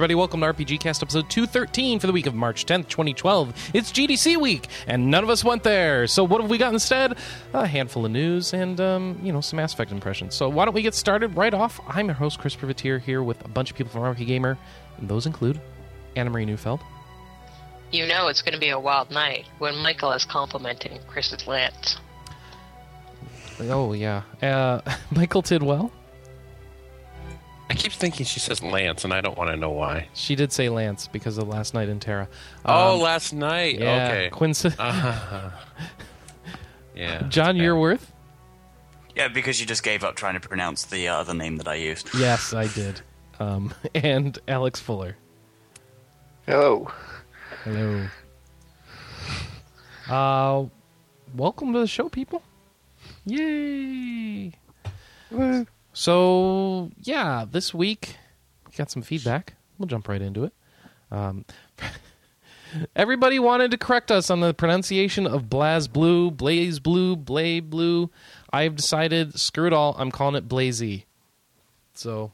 everybody. Welcome to RPG Cast episode 213 for the week of March 10th, 2012. It's GDC week, and none of us went there. So, what have we got instead? A handful of news and, um, you know, some Mass Effect impressions. So, why don't we get started right off? I'm your host, Chris Privitere, here with a bunch of people from RPGamer, and those include Anna Marie Neufeld. You know it's going to be a wild night when Michael is complimenting Chris's lance. Oh, yeah. Uh, Michael Tidwell. I keep thinking she says Lance, and I don't want to know why. She did say Lance because of last night in Terra. oh, Um, last night. yeah, Okay. Quincy. Uh-huh. Yeah. John okay. Yearworth. Yeah, because you just gave up trying to pronounce the uh, other name that I used. Yes, I did. Um, and Alex Fuller. Hello. Hello. Uh, welcome to the show, people. Yay! So, yeah, this week we got some feedback. We'll jump right into it. Um, everybody wanted to correct us on the pronunciation of Blaz Blue, Blaze Blue, Blay Blue. I've decided, screw it all, I'm calling it Blazy. So,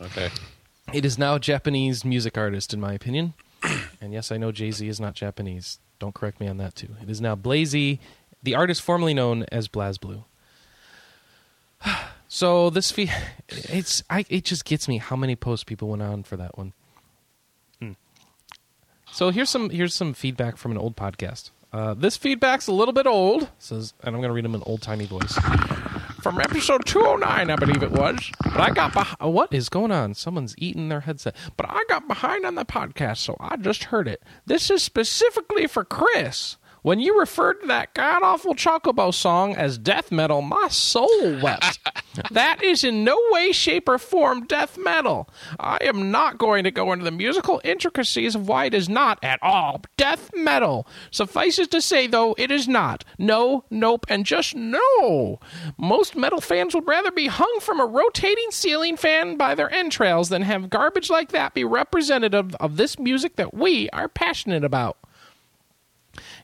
Okay. it is now a Japanese music artist, in my opinion. and yes, I know Jay Z is not Japanese. Don't correct me on that, too. It is now Blazy, the artist formerly known as BlazBlue. so this fee, it's I, it just gets me how many posts people went on for that one. Hmm. So here's some here's some feedback from an old podcast. Uh, this feedback's a little bit old, says, and I'm going to read them in old timey voice from episode 209, I believe it was. But I got behind. What is going on? Someone's eating their headset. But I got behind on the podcast, so I just heard it. This is specifically for Chris. When you referred to that god awful Chocobo song as death metal, my soul wept. that is in no way, shape, or form death metal. I am not going to go into the musical intricacies of why it is not at all death metal. Suffices to say, though, it is not. No, nope, and just no. Most metal fans would rather be hung from a rotating ceiling fan by their entrails than have garbage like that be representative of this music that we are passionate about.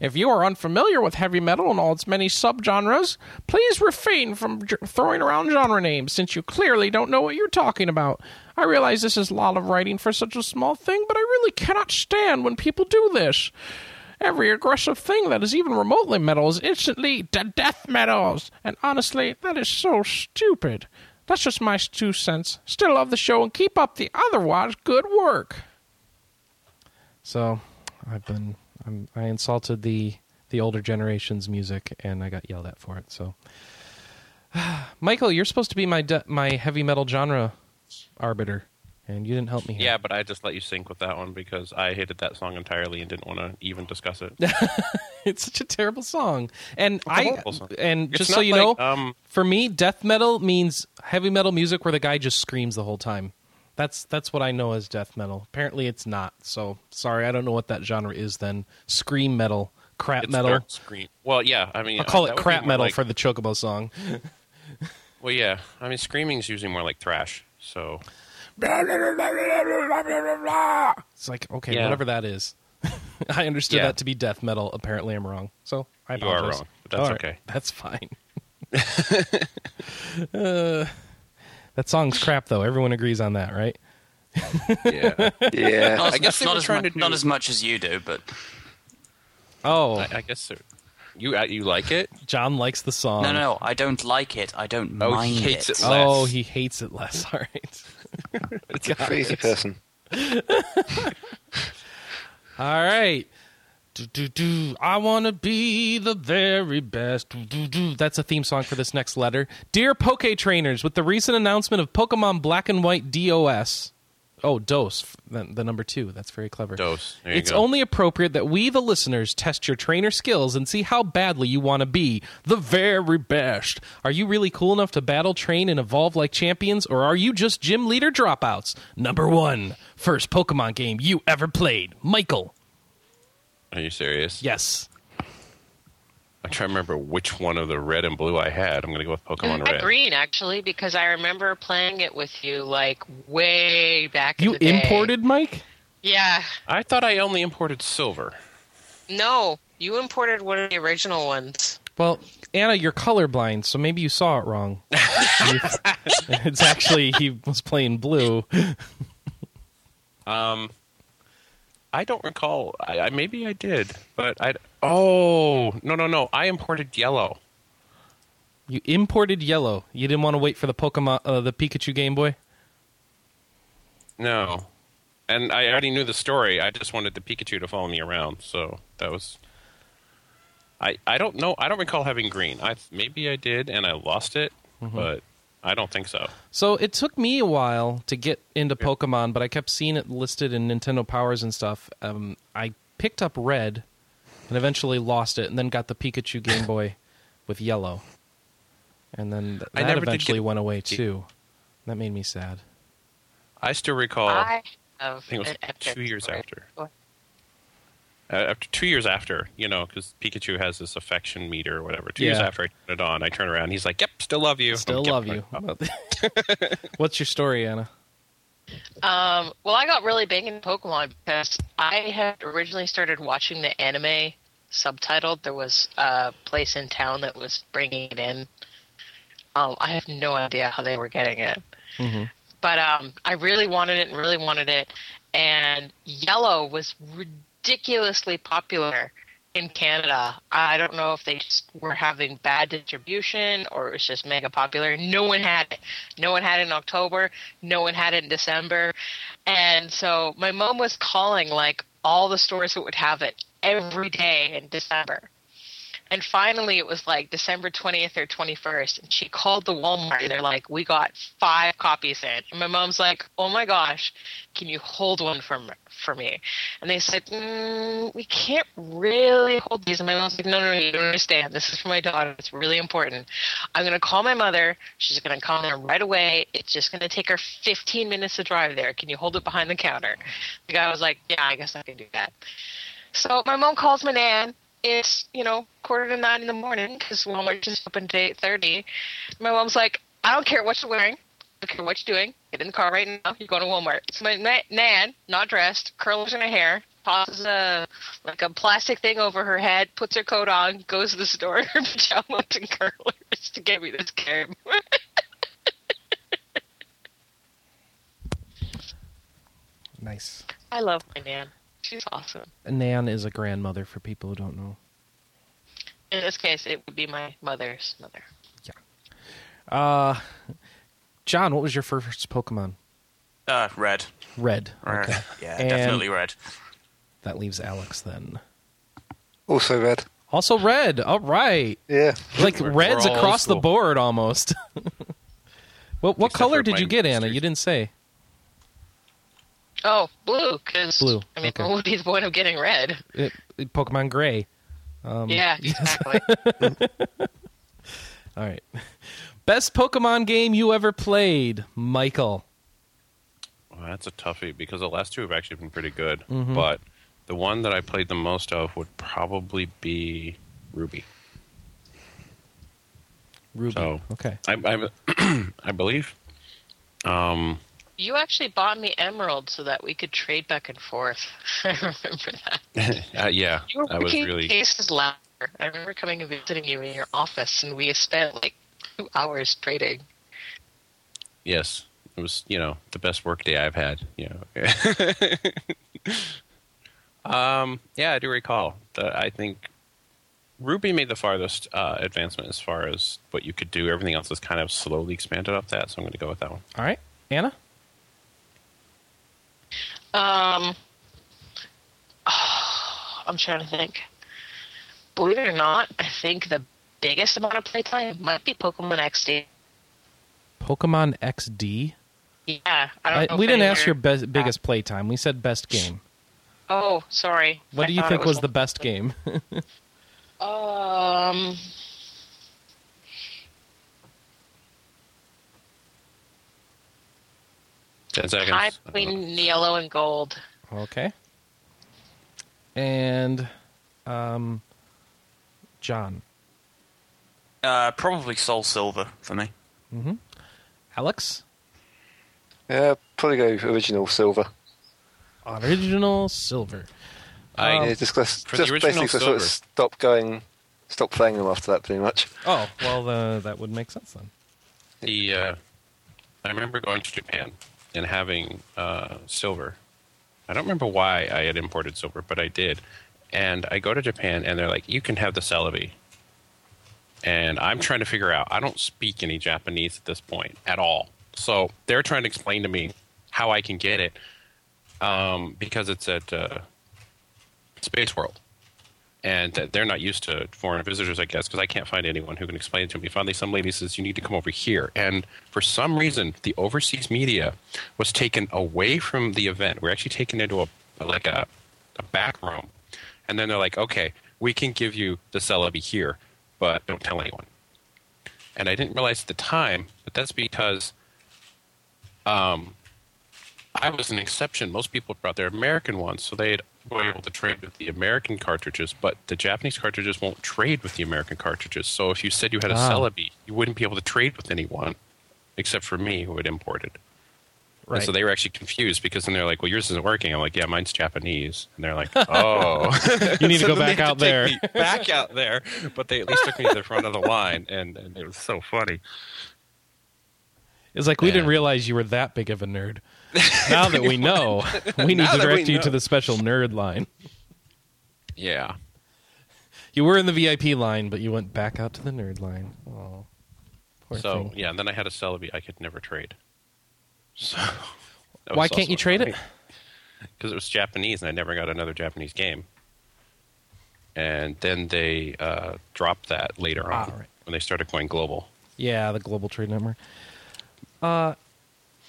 If you are unfamiliar with heavy metal and all its many subgenres, please refrain from j- throwing around genre names since you clearly don't know what you're talking about. I realize this is a lot of writing for such a small thing, but I really cannot stand when people do this. Every aggressive thing that is even remotely metal is instantly de- death metals, and honestly, that is so stupid. That's just my two cents. Still love the show and keep up the otherwise good work. So, I've been I'm, I insulted the the older generation's music, and I got yelled at for it. So, Michael, you're supposed to be my de- my heavy metal genre arbiter, and you didn't help me. Here. Yeah, but I just let you sink with that one because I hated that song entirely and didn't want to even discuss it. it's such a terrible song. And I song. and It's just so you like, know, um, for me, death metal means heavy metal music where the guy just screams the whole time. That's that's what I know as death metal. Apparently, it's not. So sorry, I don't know what that genre is. Then scream metal, crap It's metal. screen. Well, yeah, I mean, I'll call that it crap metal like- for the Chocobo song. Well, yeah, I mean, screaming is usually more like thrash. So It's like okay, Yeah. whatever that is. I understood Yeah. that to be death metal. Apparently, I'm wrong. So I apologize. You are wrong, but that's right, okay. That's fine. uh, that song's crap, though. Everyone agrees on that, right? yeah, Yeah. Not, I guess they not as trying mu- to do- not as much as you do, but Oh, I, I guess so. you uh, you like it. John likes the song. no, no, I don't like it. I don't Oh, he hates it. Oh, less. Oh, he hates it less. All right. It's a crazy person. All right. Do, do, do. I want to be the very best. Do, do, do. That's a theme song for this next letter. Dear Poke Trainers, with the recent announcement of Pokemon Black and White DOS. Oh, DOS, the, the number two. That's very clever. Dose. There you It's go. only appropriate that we, the listeners, test your trainer skills and see how badly you want to be the very best. Are you really cool enough to battle, train, and evolve like champions, or are you just gym leader dropouts? Number one, first Pokemon game you ever played. Michael. Are you serious? Yes. I try to remember which one of the red and blue I had. I'm going to go with Pokemon Uh, Red. green, actually, because I remember playing it with you like way back. in You the day. imported Mike? Yeah. I thought I only imported silver. No, you imported one of the original ones. Well, Anna, you're colorblind, so maybe you saw it wrong. it's actually he was playing blue. Um, I don't recall. I, I maybe I did, but I. Oh no no no! I imported yellow. You imported yellow. You didn't want to wait for the Pokemon, uh, the Pikachu Game Boy. No, and I already knew the story. I just wanted the Pikachu to follow me around, so that was. I I don't know. I don't recall having green. I maybe I did, and I lost it, but I don't think so. So it took me a while to get into Pokemon, but I kept seeing it listed in Nintendo Powers and stuff. Um, I picked up Red, and eventually lost it, and then got the Pikachu Game Boy with yellow, and then th- I that never eventually get- went away too. That made me sad. I still recall. I have I think it was two years after. Go ahead. Uh, after two years after, you know, because Pikachu has this affection meter or whatever. Two years after I turn it on, I turn around. He's like, "Yep, still love you. Still I'm, love you. What's your story, Anna? Um, well, I got really big in Pokemon because I had originally started watching the anime subtitled. There was a place in town that was bringing it in. Um, I have no idea how they were getting it, Mhm. but um, I really wanted it and really wanted it. And Yellow was ridiculously popular in Canada. I don't know if they just were having bad distribution or it was just mega popular. No one had it. No one had it in October. No one had it in December. And so my mom was calling like all the stores that would have it every day in December. And finally, it was like December 20th or 21st. And she called the Walmart and they're like, We got five copies in. And my mom's like, Oh my gosh, can you hold one for, for me? And they said, mm, We can't really hold these. And my mom's like, No, no, no, you don't understand. This is for my daughter. It's really important. I'm going to call my mother. She's going to come there right away. It's just going to take her 15 minutes to drive there. Can you hold it behind the counter? The guy was like, Yeah, I guess I can do that. So my mom calls my nan. It's you know quarter to nine in the morning because Walmart just opened at eight thirty. My mom's like, I don't care what you're wearing, I don't care what you're doing. Get in the car right now. You're going to Walmart. So my na- nan, not dressed, curlers in her hair, tosses a like a plastic thing over her head, puts her coat on, goes to the store in her pajamas and curlers to get me this game. Nice. I love my nan. She's awesome. Nan is a grandmother for people who don't know. In this case, it would be my mother's mother. Yeah. Uh, John, what was your first Pokemon? Uh, red. Red. Red. Okay. Yeah, And definitely red. That leaves Alex then. Also red. Also red. All right. Yeah. Like We're- reds we're all across the board almost. what what Except color for did you my get, Anna? You didn't say. Oh, blue, because Blue, I mean, okay. what would be the point of getting red? It, it- Pokemon Gray. Um, yeah, exactly. All right. Best Pokemon game you ever played, Michael. Well, that's a toughie because the last two have actually been pretty good. Mhm. But the one that I played the most of would probably be Ruby. Ruby. So- Okay. I, I, I believe. Um, you actually bought me Emerald so that we could trade back and forth. I remember that. uh, yeah, You were I was really. cases louder. I remember coming and visiting you in your office, and we spent like two hours trading. Yes, it was you know the best work day I've had. You know. um, yeah, I do recall. The, I think Ruby made the farthest uh, advancement as far as what you could do. Everything else is kind of slowly expanded off that, so I'm going to go with that one. All right. Anna? Um, I'm trying to think. Believe it or not, I think the biggest amount of playtime might be Pokemon XD. Pokemon XD? Yeah, I don't I- know. we didn't ask your be- biggest playtime. We said best game. Oh, sorry. What I do you think it was the best game? Um, Ten seconds. high between yellow and gold. okay. And um John. Uh, probably Soul Silver for me. Mm-hmm. Alex? Yeah, probably go original silver. Original silver. I, Um, yeah, just, just, for just original basically sort of stop going, stop playing them after that, pretty much. Oh, well, uh, that would make sense then. the uh, I remember going to Japan and having uh, silver, I don't remember why I had imported silver, but I did. And I go to Japan, and they're like, "You can have the Celebi." And I'm trying to figure out. I don't speak any Japanese at this point at all, so they're trying to explain to me how I can get it um, because it's at uh, Space World, and they're not used to foreign visitors, I guess, because I can't find anyone who can explain it to me. Finally, some lady says you need to come over here, and for some reason, the overseas media was taken away from the event. We're actually taken into a like a, a back room, and then they're like, "Okay, we can give you the Celebi here, but don't tell anyone." And I didn't realize at the time, but that's because um, I was an exception. Most people brought their American ones, so they were able to trade with the American cartridges, but the Japanese cartridges won't trade with the American cartridges. So if you said you had a Ah. Celebi, you wouldn't be able to trade with anyone except for me who had imported. And Right. so they were actually confused because then they're like, "Well, yours isn't working." I'm like, "Yeah, mine's Japanese," and they're like, "Oh, You need to go back out there. back out there." But they at least took me to the front of the line, and, and it was so funny. It's like we didn't realize you were that big of a nerd. Now that we know, we need to direct you to the special nerd line. Yeah, You were in the VIP line, but you went back out to the nerd line. Oh, poor so thing. yeah, and then I had a Celebi I could never trade. So Why can't you trade funny. it? because it was Japanese and I never got another Japanese game. And then they uh, dropped that later on Ah, right. when they started going global. Yeah, the global trade number. Uh,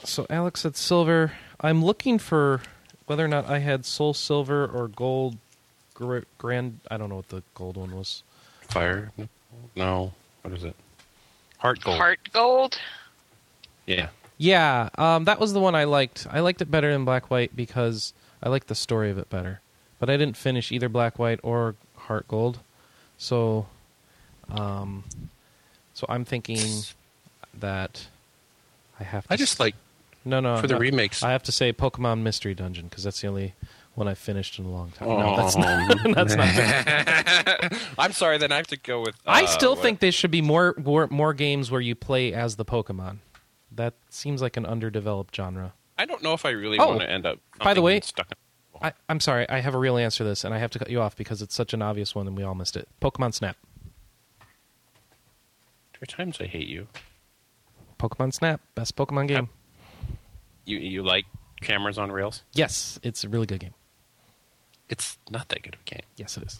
so Alex said silver. I'm looking for whether or not I had soul silver or gold gr- grand. I don't know what the gold one was. Fire? No. What is it? Heart gold. Heart gold. Yeah. Yeah, um, that was the one I liked. I liked it better than Black White because I liked the story of it better. But I didn't finish either Black White or Heart Gold, so, um, so I'm thinking that I have. To I just like no no for the no. remakes. I have to say Pokemon Mystery Dungeon because that's the only one I've finished in a long time. Oh. No, that's not. that's not. I'm sorry. Then I have to go with. I uh, still what- think there should be more, more more games where you play as the Pokemon. That seems like an underdeveloped genre. I don't know if I really Oh, want to end up. by the way- stuck. In, I, I'm sorry, I have a real answer to this, and I have to cut you off because it's such an obvious one, and we all missed it. Pokemon Snap. there are times I hate you. Pokemon Snap, best Pokemon game. You you like cameras on rails? Yes, it's a really good game. It's not that good of a game Yes, it is.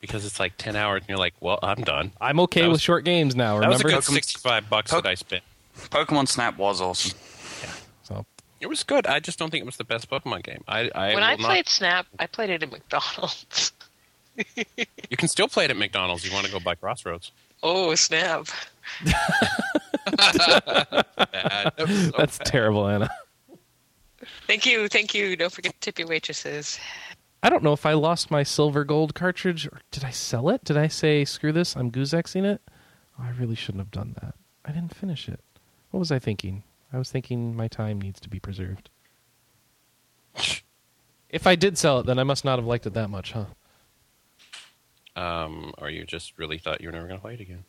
because it's like ten hours, and you're like, "Well, I'm done." I'm okay That with was- short games now. That was a Remember? good sixty-five bucks Poke- that I spent. Pokemon Snap was awesome. Yeah. So It was good. I just don't think it was the best Pokemon game. I, I when I will not- played Snap, I played it at McDonald's. you can still play it at McDonald's. You want to go by Crossroads? Oh snap! Bad. That was so that's bad. terrible, Anna. Thank you, thank you. Don't forget to tip your waitresses. I don't know if I lost my silver gold cartridge or did I sell it? Did I say screw this? I'm goozexing it. Oh, I really shouldn't have done that. I didn't finish it. What was I thinking? I was thinking my time needs to be preserved. If I did sell it, then I must not have liked it that much, huh? Um, or you just really thought you were never going to play it again?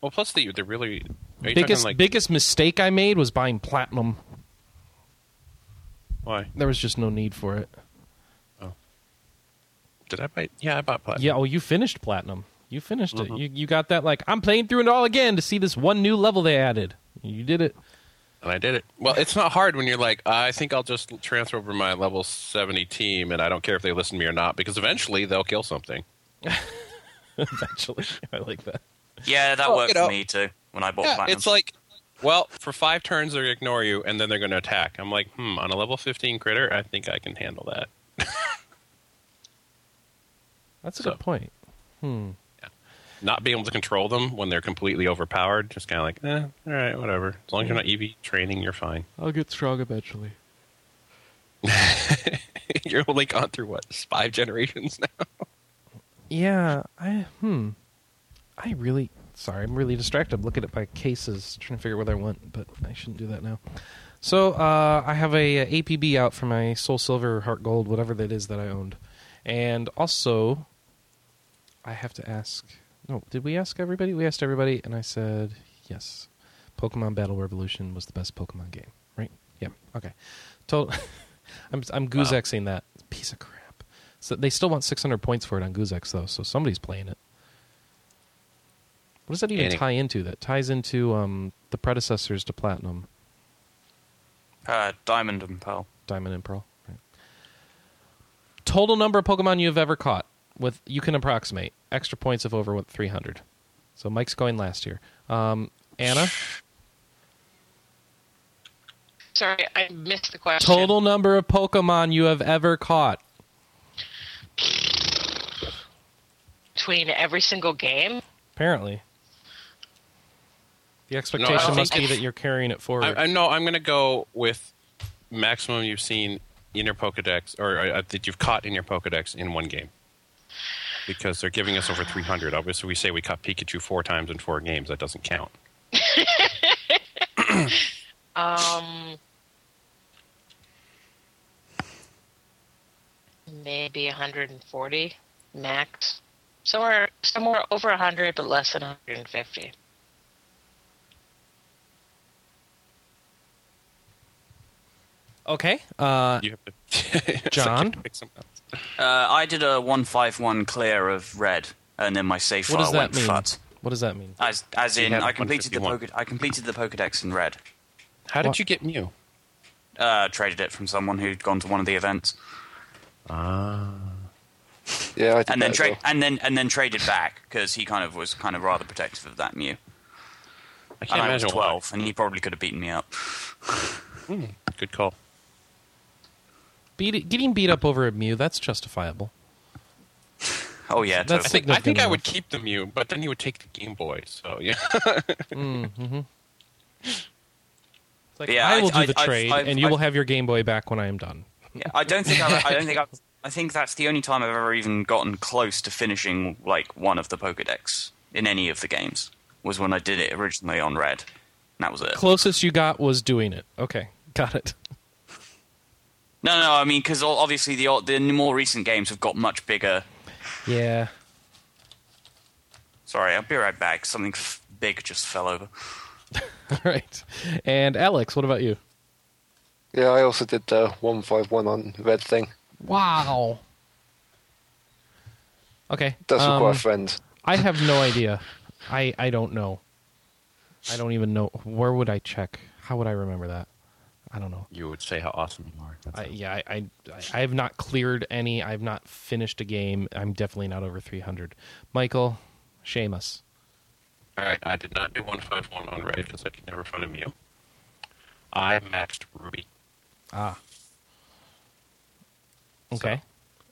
Well, plus the they're really are you biggest like biggest mistake I made was buying platinum. Why There was just no need for it. Oh. Did I buy? Yeah, I bought platinum. Yeah, oh, you finished platinum. You finished Mhm. it. You you got that like I'm playing through it all again to see this one new level they added. You did it. and I did it. Well, it's not hard when you're like, I think I'll just transfer over my level seventy team, and I don't care if they listen to me or not, because eventually they'll kill something. Eventually, I like that. Yeah, that Well, worked you know- for me too when I bought Yeah, Platinum. it's like, well, for five turns they ignore you, and then they're going to attack. I'm like, hmm, on a level fifteen critter, I think I can handle that. That's a So- good point. Hmm. Not being able to control them when they're completely overpowered, just kind of like, eh, all right, whatever. As long as you're not EV training, you're fine. I'll get strong eventually. you're only gone through what five generations now. Yeah, I hmm. I really sorry, I'm really distracted. I'm looking at my cases, trying to figure out where I want, but I shouldn't do that now. So uh, I have a, uh APB out for my Soul Silver, Heart Gold, whatever that is that I owned, and also I have to ask. No, did we ask everybody? We asked everybody, and I said yes. Pokemon Battle Revolution was the best Pokemon game, right? Yeah. Okay. Total. I'm I'm Goozexing that piece of crap. So they still want 600 points for it on Goozex though, so somebody's playing it. What does that even Any- tie into? That ties into um, the predecessors to Platinum, Uh, Diamond and Pearl. Diamond and Pearl. Right. Total number of Pokemon you have ever caught with you can approximate extra points of over what, 300. So Mike's going last here. Um, Anna, Sorry, I missed the question. total number of Pokemon you have ever caught. between every single game. Apparently. The expectation think must be that you're carrying it forward. I, I know I'm going to go with maximum you've seen in your Pokedex, or uh, that you've caught in your Pokedex in one game. Because they're giving us over 300. Obviously, we say we caught Pikachu four times in four games. That doesn't count. Um, maybe 140 max. Somewhere, somewhere over 100, but less than 150. Okay. Uh, You have to. John? like pick something else. Uh, I did a 151 clear of red, and then my save what file does that went mean? fut. What does that mean? As, as in, I completed the Poke, I completed the Pokedex in red. How did What? you get Mew? Uh, traded it from someone who'd gone to one of the events, Ah. Yeah, I did and then tra- well. and then and then traded back because he kind of was kind of rather protective of that Mew. I can't And I was imagine why. 12, and he probably could have beaten me up. Good call. Beat, getting beat up over a Mew, that's justifiable. Oh yeah, That's I think, I, think I would keep the Mew, but then you would take the Game Boy. So yeah. Mm-hmm. It's like, Yeah, I I- will do I- the I've- trade, I've- and you will I've- have your Game Boy back when I am done. Yeah, I don't think I've, I don't think I've, I think that's the only time I've ever even gotten close to finishing like one of the Pokedex in any of the games was when I did it originally on red. And that was it. Closest you got was doing it. Okay, got it. No, no, I mean because obviously the the more recent games have got much bigger. Yeah. Sorry, I'll be right back. Something f- big just fell over. All right. And Alex, what about you? Yeah, I also did the 151 on red thing. Wow. Okay. That's um, require friends. I have no idea. I I don't know. I don't even know. Where would I check? How would I remember that? I don't know. you would say how awesome you are. I, yeah, I, I I have not cleared any. I've not finished a game. I'm definitely not over 300. Michael, shame us. All right, I did not do 151 on Red because I could never find a Mew. I maxed Ruby. Ah. Okay.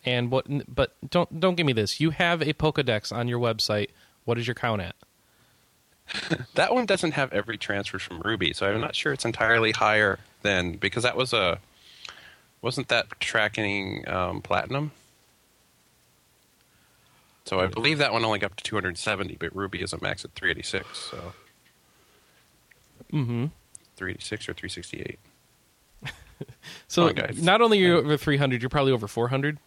And what? But don't don't give me this. You have a Pokedex on your website. What is your count at? That one doesn't have every transfer from Ruby, so I'm not sure it's entirely higher than because that was a wasn't that tracking um, platinum. So I believe that one only got up to 270, but Ruby is a max at 386. So Mm-hmm. 386 or 368. So on, not only are you over 300, you're probably over 400.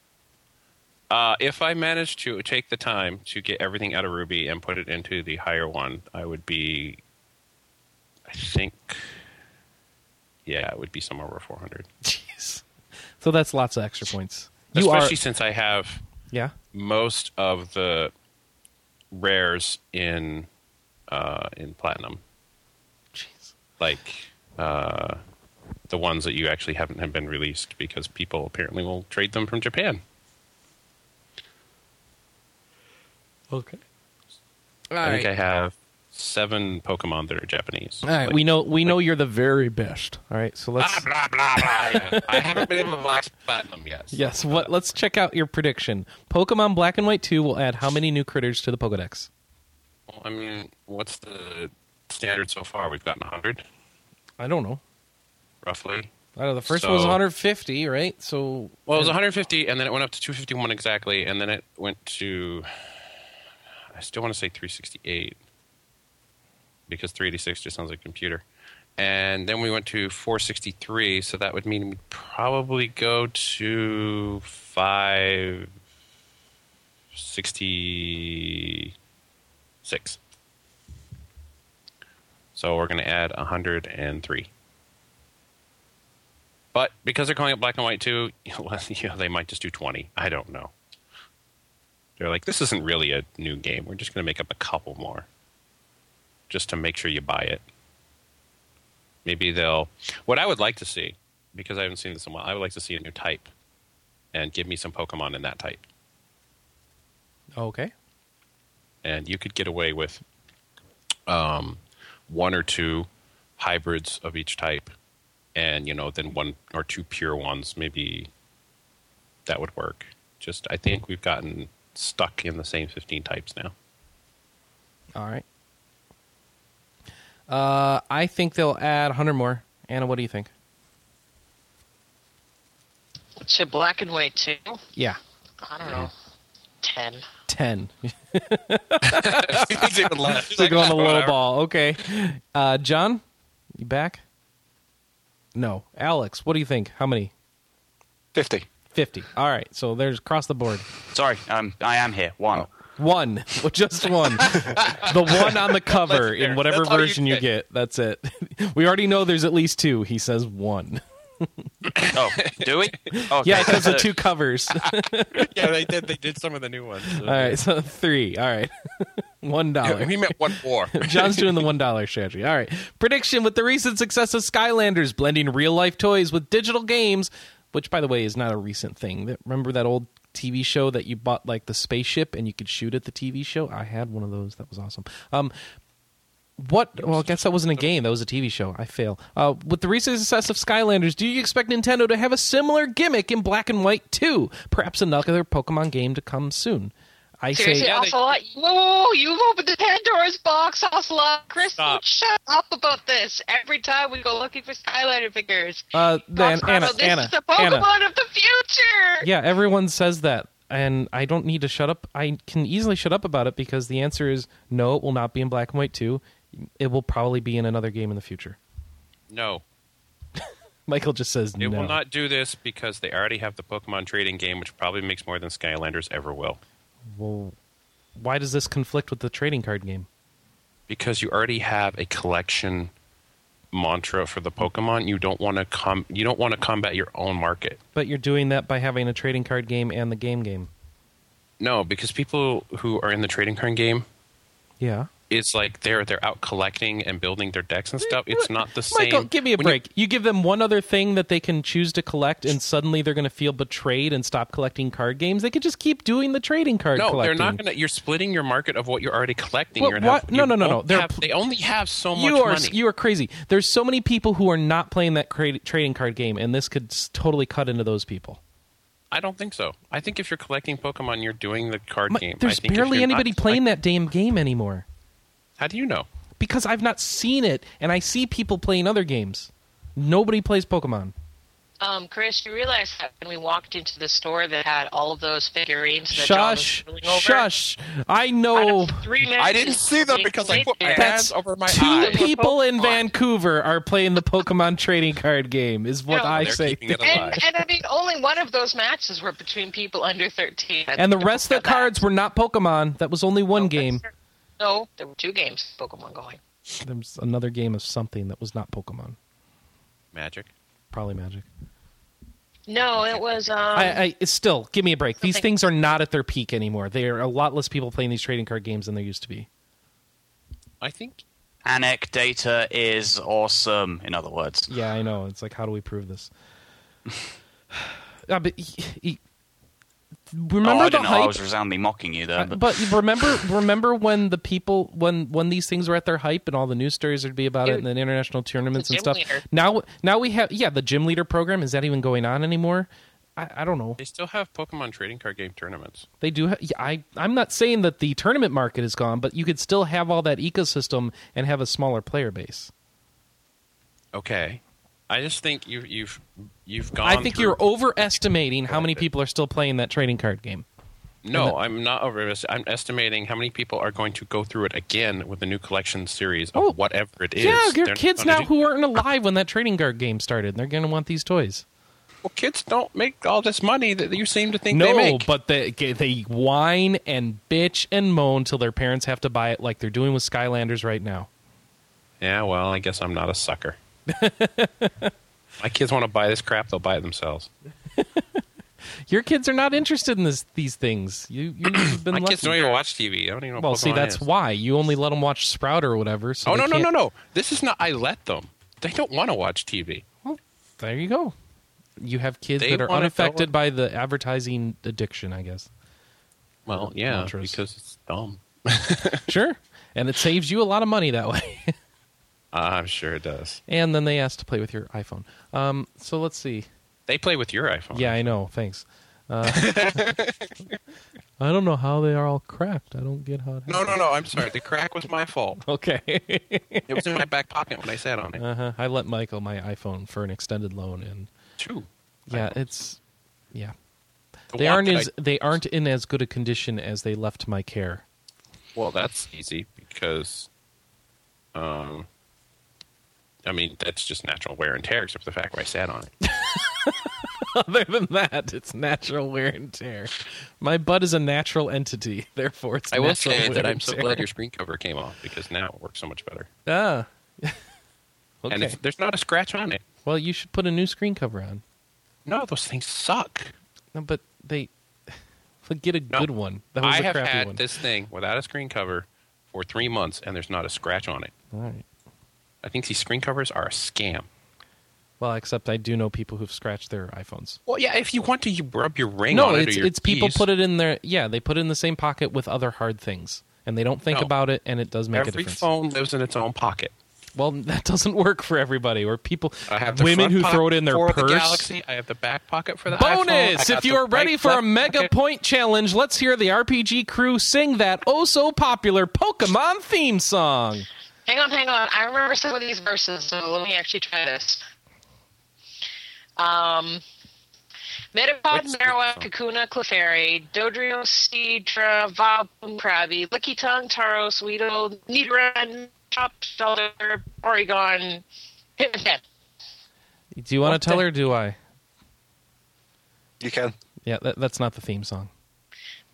Uh, if I managed to take the time to get everything out of Ruby and put it into the higher one, I would be, I think, yeah, it would be somewhere over 400. Jeez. So that's lots of extra points. You Especially are. since I have Yeah. most of the rares in uh, in platinum, Jeez. like uh, the ones that you actually haven't have been released because people apparently will trade them from Japan. Okay. I think I have seven Pokemon that are Japanese. All right, Like- we know we know you're the very best. All right, so let's blah blah blah. blah. I haven't been able to black platinum yet. so- yes, what let's check out your prediction. Pokemon Black and White 2 will add how many new critters to the Pokédex? Well, I mean, what's the standard so far? We've gotten 100, I don't know. roughly. I don't know. The first one was So- 150, right? So Well, it was 150, and then it went up to 251 exactly, and then it went to. I still want to say 368 because 386 just sounds like a computer. And then we went to 463, so that would mean we'd probably go to 566. So we're going to add 103. But because they're calling it black and white too, you know, they might just do 20. I don't know. They're like, this isn't really a new game. We're just going to make up a couple more just to make sure you buy it. Maybe they'll. What I would like to see, because I haven't seen this in a while, I would like to see a new type and give me some Pokemon in that type. Okay. And you could get away with um, one or two hybrids of each type, and you know, then one or two pure ones. Maybe that would work. Just, I think we've gotten stuck in the same 15 types now. All right. Uh, I think they'll add 100 more. Anna, what do you think? To black and white too. Yeah, I don't know. Ten. 10. He's even less. They're going a low ball. Okay. Uh, John, you back? No. Alex, what do you think? How many? 50. 50. All right. So there's across the board. Sorry, um, I am here. One. One. Well, just one. the one on the cover in whatever That's all you version you get. get. That's it. We already know there's at least two. He says one. Oh, do we? Okay. Yeah, because the two covers. yeah, they did. They did some of the new ones. All right. So three. All right. one dollar. we meant one more. John's doing the one dollar strategy. All right. Prediction with the recent success of Skylanders, blending real life toys with digital games, which by the way is not a recent thing. Remember that old TV show that you bought like the spaceship and you could shoot at the TV show? I had one of those. That was awesome. Um what? Well, I guess that wasn't a game. That was a TV show. I fail. Uh, with the recent success of Skylanders, do you expect Nintendo to have a similar gimmick in black and white too? Perhaps another Pokemon game to come soon. I Seriously, say Yeah, they- Ocelot, whoa, you've opened the Pandora's box, Ocelot. Chris, Stop. shut up about this. Every time we go looking for Skylander figures. uh, then Anna, this Anna, is the Pokemon Anna. of the future. Yeah, everyone says that, and I don't need to shut up. I can easily shut up about it because the answer is no. It will not be in black and white too. It will probably be in another game in the future. No, Michael just says it no. will not do this because they already have the Pokemon trading game, which probably makes more than Skylanders ever will. Well, why does this conflict with the trading card game? Because you already have a collection mantra for the Pokemon. You don't want to com- You don't want to combat your own market. But you're doing that by having a trading card game and the game game. No, because people who are in the trading card game, Yeah. It's like they're they're out collecting and building their decks and stuff. It's not the same. Michael, give me a When break. You, give them one other thing that they can choose to collect, and suddenly they're going to feel betrayed and stop collecting card games. They could just keep doing the trading card no, collecting. they're not going to. You're splitting your market of what you're already collecting. What- You're what? Have, No, you no, no, no. have- they only have so much you are money. you are crazy. There's so many people who are not playing that cra- trading card game, and this could totally cut into those people. I don't think so. I think if you're collecting Pokemon, you're doing the card Mi- game. I There's think barely you're not anybody playing that damn game anymore How do you know? because I've not seen it, and I see people playing other games. Nobody plays Pokemon. Um, Chris, you realize that when we walked into the store that had all of those figurines that John was Shush, drooling over, shush! I know. of three I didn't see them because I put my there, hands over my Two eyes. people in Vancouver are playing the Pokemon trading card game. Is what No, I say. And, and I mean, only one of those matches were between people under 13. And the rest of the cards were not Pokemon. That was only one game. No, there were two games Pokemon going. There was another game of something that was not Pokemon. Magic. Probably Magic. No, it was. Um, I, I still give me a break. These things are not at their peak anymore. There are a lot less people playing these trading card games than there used to be. I think anecdata is awesome. In other words, Yeah, I know. It's like, how do we prove this? uh, but he, he- remember oh, I the didn't know I was resoundingly mocking you there. Uh, But, but remember, remember when the people when when these things were at their hype and all the news stories would be about it Dude, and the international tournaments the and stuff. leader. Now, now we have yeah, the gym leader program. Is that even going on anymore? I, I don't know. they still have Pokemon trading card game tournaments. They do. Ha- yeah, I I'm not saying that the tournament market is gone, but you could still have all that ecosystem and have a smaller player base. Okay. I just think you, you've you've gone. I think you're overestimating how many people are still playing that trading card game. No, I'm not over. I'm estimating how many people are going to go through it again with the new collection series of Oh, whatever it is. yeah, there They're kids now who weren't alive when that trading card game started. They're going to want these toys. Well, kids don't make all this money that you seem to think no, they make. but they they whine and bitch and moan till their parents have to buy it, like they're doing with Skylanders right now. yeah, well, I guess I'm not a sucker. My kids want to buy this crap; they'll buy it themselves. Your kids are not interested in this, these things. You, you've been My lucky. kids don't even watch TV. I don't even know. well, see, that's is. why you only let them watch Sprout or whatever. So Oh no no no no! This is not. I let them. They don't want to watch TV. Well, There you go. You have kids They that are unaffected by the advertising addiction, I guess. Well, yeah, Mantras. because it's dumb. Sure. And it saves you a lot of money that way. I'm sure it does. and then they ask to play with your iPhone. Um, so let's see. They play with your iPhone. Yeah, I know. Thanks. Uh, I don't know how they are all cracked. I don't get how. It No, no, no. I'm sorry. The crack was my fault. Okay. It was in my back pocket when I sat on it. uh-huh. I lent Michael my iPhone for an extended loan, and Two. yeah, iPhones. it's yeah. The They aren't that as I- they aren't in as good a condition as they left my care. well, that's easy because, um, I mean that's just natural wear and tear, except for the fact where I sat on it. Other than that, it's natural wear and tear. My butt is a natural entity, therefore it's. I will natural say that I'm so tear. glad your screen cover came off because now it works so much better. Ah. okay. And if there's not a scratch on it, well, you should put a new screen cover on. no, those things suck. No, but they get a No. good one. That was I a have crappy had one. this thing without a screen cover for three months, and there's not a scratch on it. All right. I think these screen covers are a scam. Well, except I do know people who've scratched their iPhones. Well, yeah, if you want to, you rub your ring no, on it it's it's people put it in their yeah they put it in the same pocket with other hard things, and they don't think No. about it, and it does make a difference. Every phone lives in its own pocket. Well, that doesn't work for everybody. Or people, I have the women who throw it in their for pure the purse. Galaxy. I have the back pocket for the iPhone. Bonus! If you are ready right for a mega pocket. point challenge, let's hear the RPG crew sing that oh so popular Pokemon theme song. Hang on, hang on. I remember some of these verses, so let me actually try this. Um, Metapod, Marowak. Kakuna, Clefairy, Dodrio, Seadra, Vileplume, Krabby, Licky Tongue, Tauros, Weedle, Nidoran, Chop, Shellder, Oregon, Hitmonchan. Do you want to tell the- her? or Do I? You can. Yeah, that, that's not the theme song.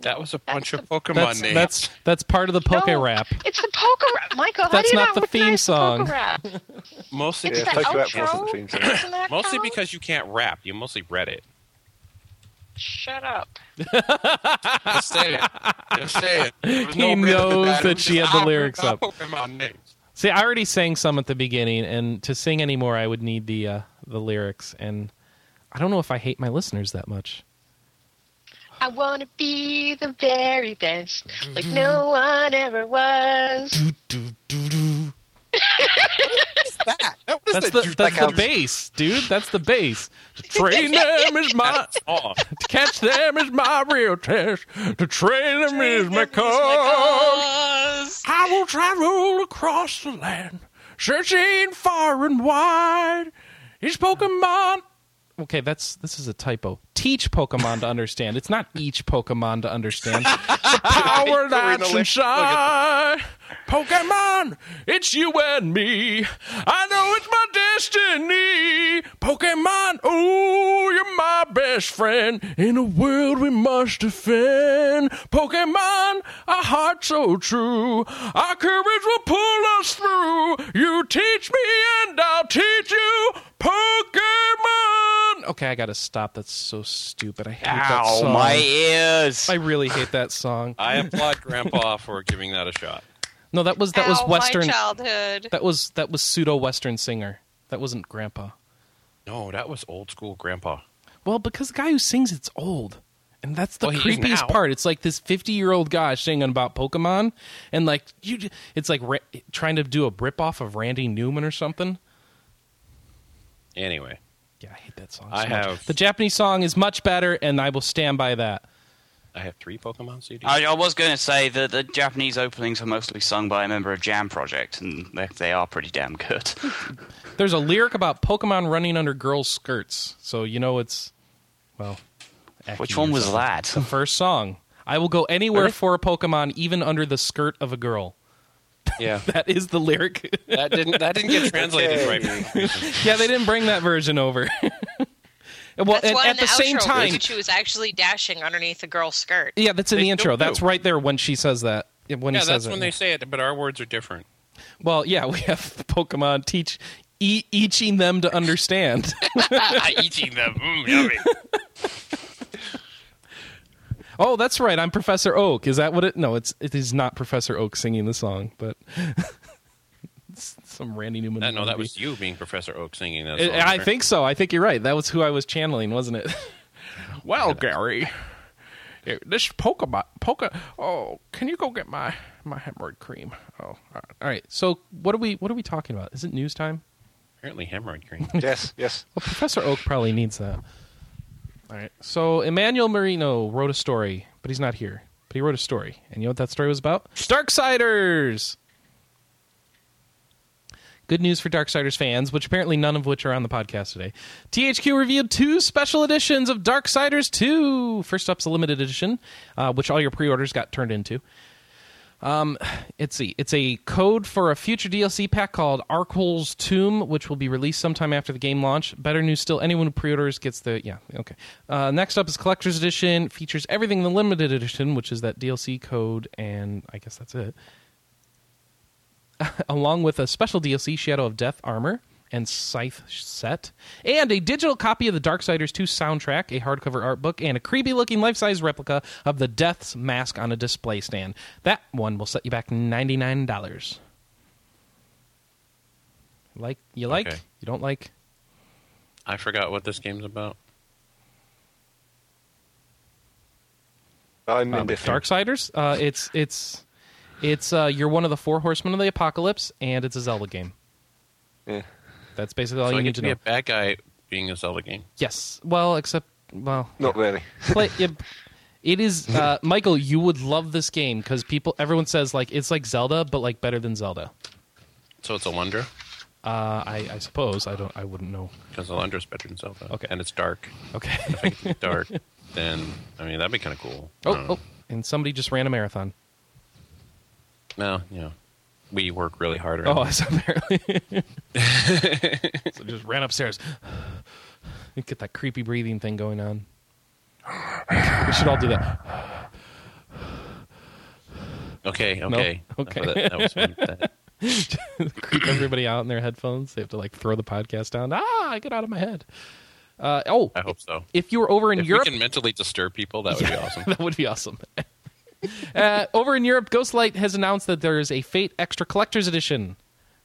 That was a bunch That's of Pokemon That's names. that's that's part of the Poke No, Rap. It's the Poke Rap. Michael, how That's do you not the theme song. Poke mostly Yeah, because Poke Rap outro. wasn't the theme song. Doesn't mostly count? because you can't rap. You mostly read it. Shut up. Just say it. Just say it. There He no knows It that she had the "Ah, lyrics up." Pokemon names. See, I already sang some at the beginning, and to sing anymore, I would need the uh, the lyrics. And I don't know if I hate my listeners that much. I want to be the very best, like no one ever was. That was That's the that's that the counts. bass, dude. That's the bass. To train them is my Oh, to catch them is my real test. To train them is my cause. I will travel across the land, searching far and wide. Each Pokemon. Okay, that's this is a typo. Teach Pokemon to understand. It's not each Pokemon to understand. the power that's Look inside. Pokemon, it's you and me. I know it's my destiny. Pokemon, oh, you're my best friend. In a world we must defend. Pokemon, a heart so true. Our courage will pull us through. You teach me and I'll teach you. Pokemon. Okay, I gotta stop. That's so stupid. I hate that Ow, song. my ears! I really hate that song. I applaud Grandpa for giving that a shot. No, that was that was Ow, Western. My childhood. That was that was pseudo Western singer. That wasn't Grandpa. No, that was old school Grandpa. Well, because the guy who sings it's old. And that's the Well, he creepiest now. part. It's like this 50-year-old guy singing about Pokemon and like you j- it's like ra- trying to do a rip off of Randy Newman or something. Anyway, Yeah, I hate that song. I much. have- The Japanese song is much better and I will stand by that. I have three Pokemon CDs. I, I was going to say that the Japanese openings are mostly sung by a member of Jam Project, and they, they are pretty damn good. There's a lyric about Pokemon running under girls' skirts. So you know it's well, Which one was that? The first song. I will go anywhere Really? for a Pokemon, even under the skirt of a girl. Yeah, That is the lyric. that didn't that didn't get translated Okay. right. for some reason. yeah, they didn't bring that version over. well, That's and why in at the, the, same outro, time, Pikachu is actually dashing underneath a girl's skirt. yeah, that's in They the intro. do. That's right there when she says that. When yeah, he that's says when they say it, but our words are different. Well, yeah, we have Pokemon teach e- eaching them to understand. Eating them. Mm, yummy. Oh, that's right. I'm Professor Oak. Is that what it? No, it's it is not Professor Oak singing the song, but it's some Randy Newman. Uh, no, that was you being Professor Oak singing that I- song. I think so. I think you're right. That was who I was channeling, wasn't it? well, Gary, eh, this polka bot, polka. Oh, can you go get my my hemorrhoid cream? Oh, all right. all right. So what are we what are we talking about? Is it news time? Apparently hemorrhoid cream. yes, yes. Well, Professor Oak probably needs that. All right. So Emmanuel Marino wrote a story, but he's not here. But he wrote a story, and you know what that story was about? Darksiders. Good news for Darksiders fans, which apparently none of which are on the podcast today. THQ revealed two special editions of Darksiders 2. First up's a limited edition, uh, which all your pre-orders got turned into. Um, it's a it's a code for a future DLC pack called Argul's Tomb, which will be released sometime after the game launch. Better news still, anyone who pre-orders gets the yeah okay. Uh, next up is Collector's Edition, features everything in the limited edition, which is that DLC code, and I guess that's it. Along with a special DLC, Shadow of Death armor and Scythe set, and a digital copy of the Darksiders 2 soundtrack, a hardcover art book, and a creepy looking life size replica of the Death's mask on a display stand. That one will set you back $99. Like you like? Okay. You don't like? I forgot what this game's about. I'm Um. Darksiders? Uh, it's it's it's uh, you're one of the four horsemen of the apocalypse, and it's a Zelda game. Yeah. That's basically all so you get need to to be know. a bad guy being a Zelda game. Yes. Well, except well, Not really. play, yeah, it is uh, Michael. You would love this game because people, everyone says like it's like Zelda, but like better than Zelda. So it's Alundra? Uh, I, I suppose I don't. I wouldn't know. Because Alundra's better than Zelda. Okay. And it's dark. Okay. If it can dark, then, I mean, that'd be kind of cool. Oh, oh, and somebody just ran a marathon. No, you know, we work really hard. Oh, around so apparently. so just ran upstairs. Get that creepy breathing thing going on. We should all do that. Okay, okay. Okay. That, that was. That- creep everybody out in their headphones. They have to like throw the podcast down. Ah, I get out of my head. Uh, oh, I hope so. if you were over in If Europe, we can mentally disturb people, that would be awesome. that would be awesome. uh, over in Europe, Ghostlight has announced that there is a Fate Extra Collector's Edition.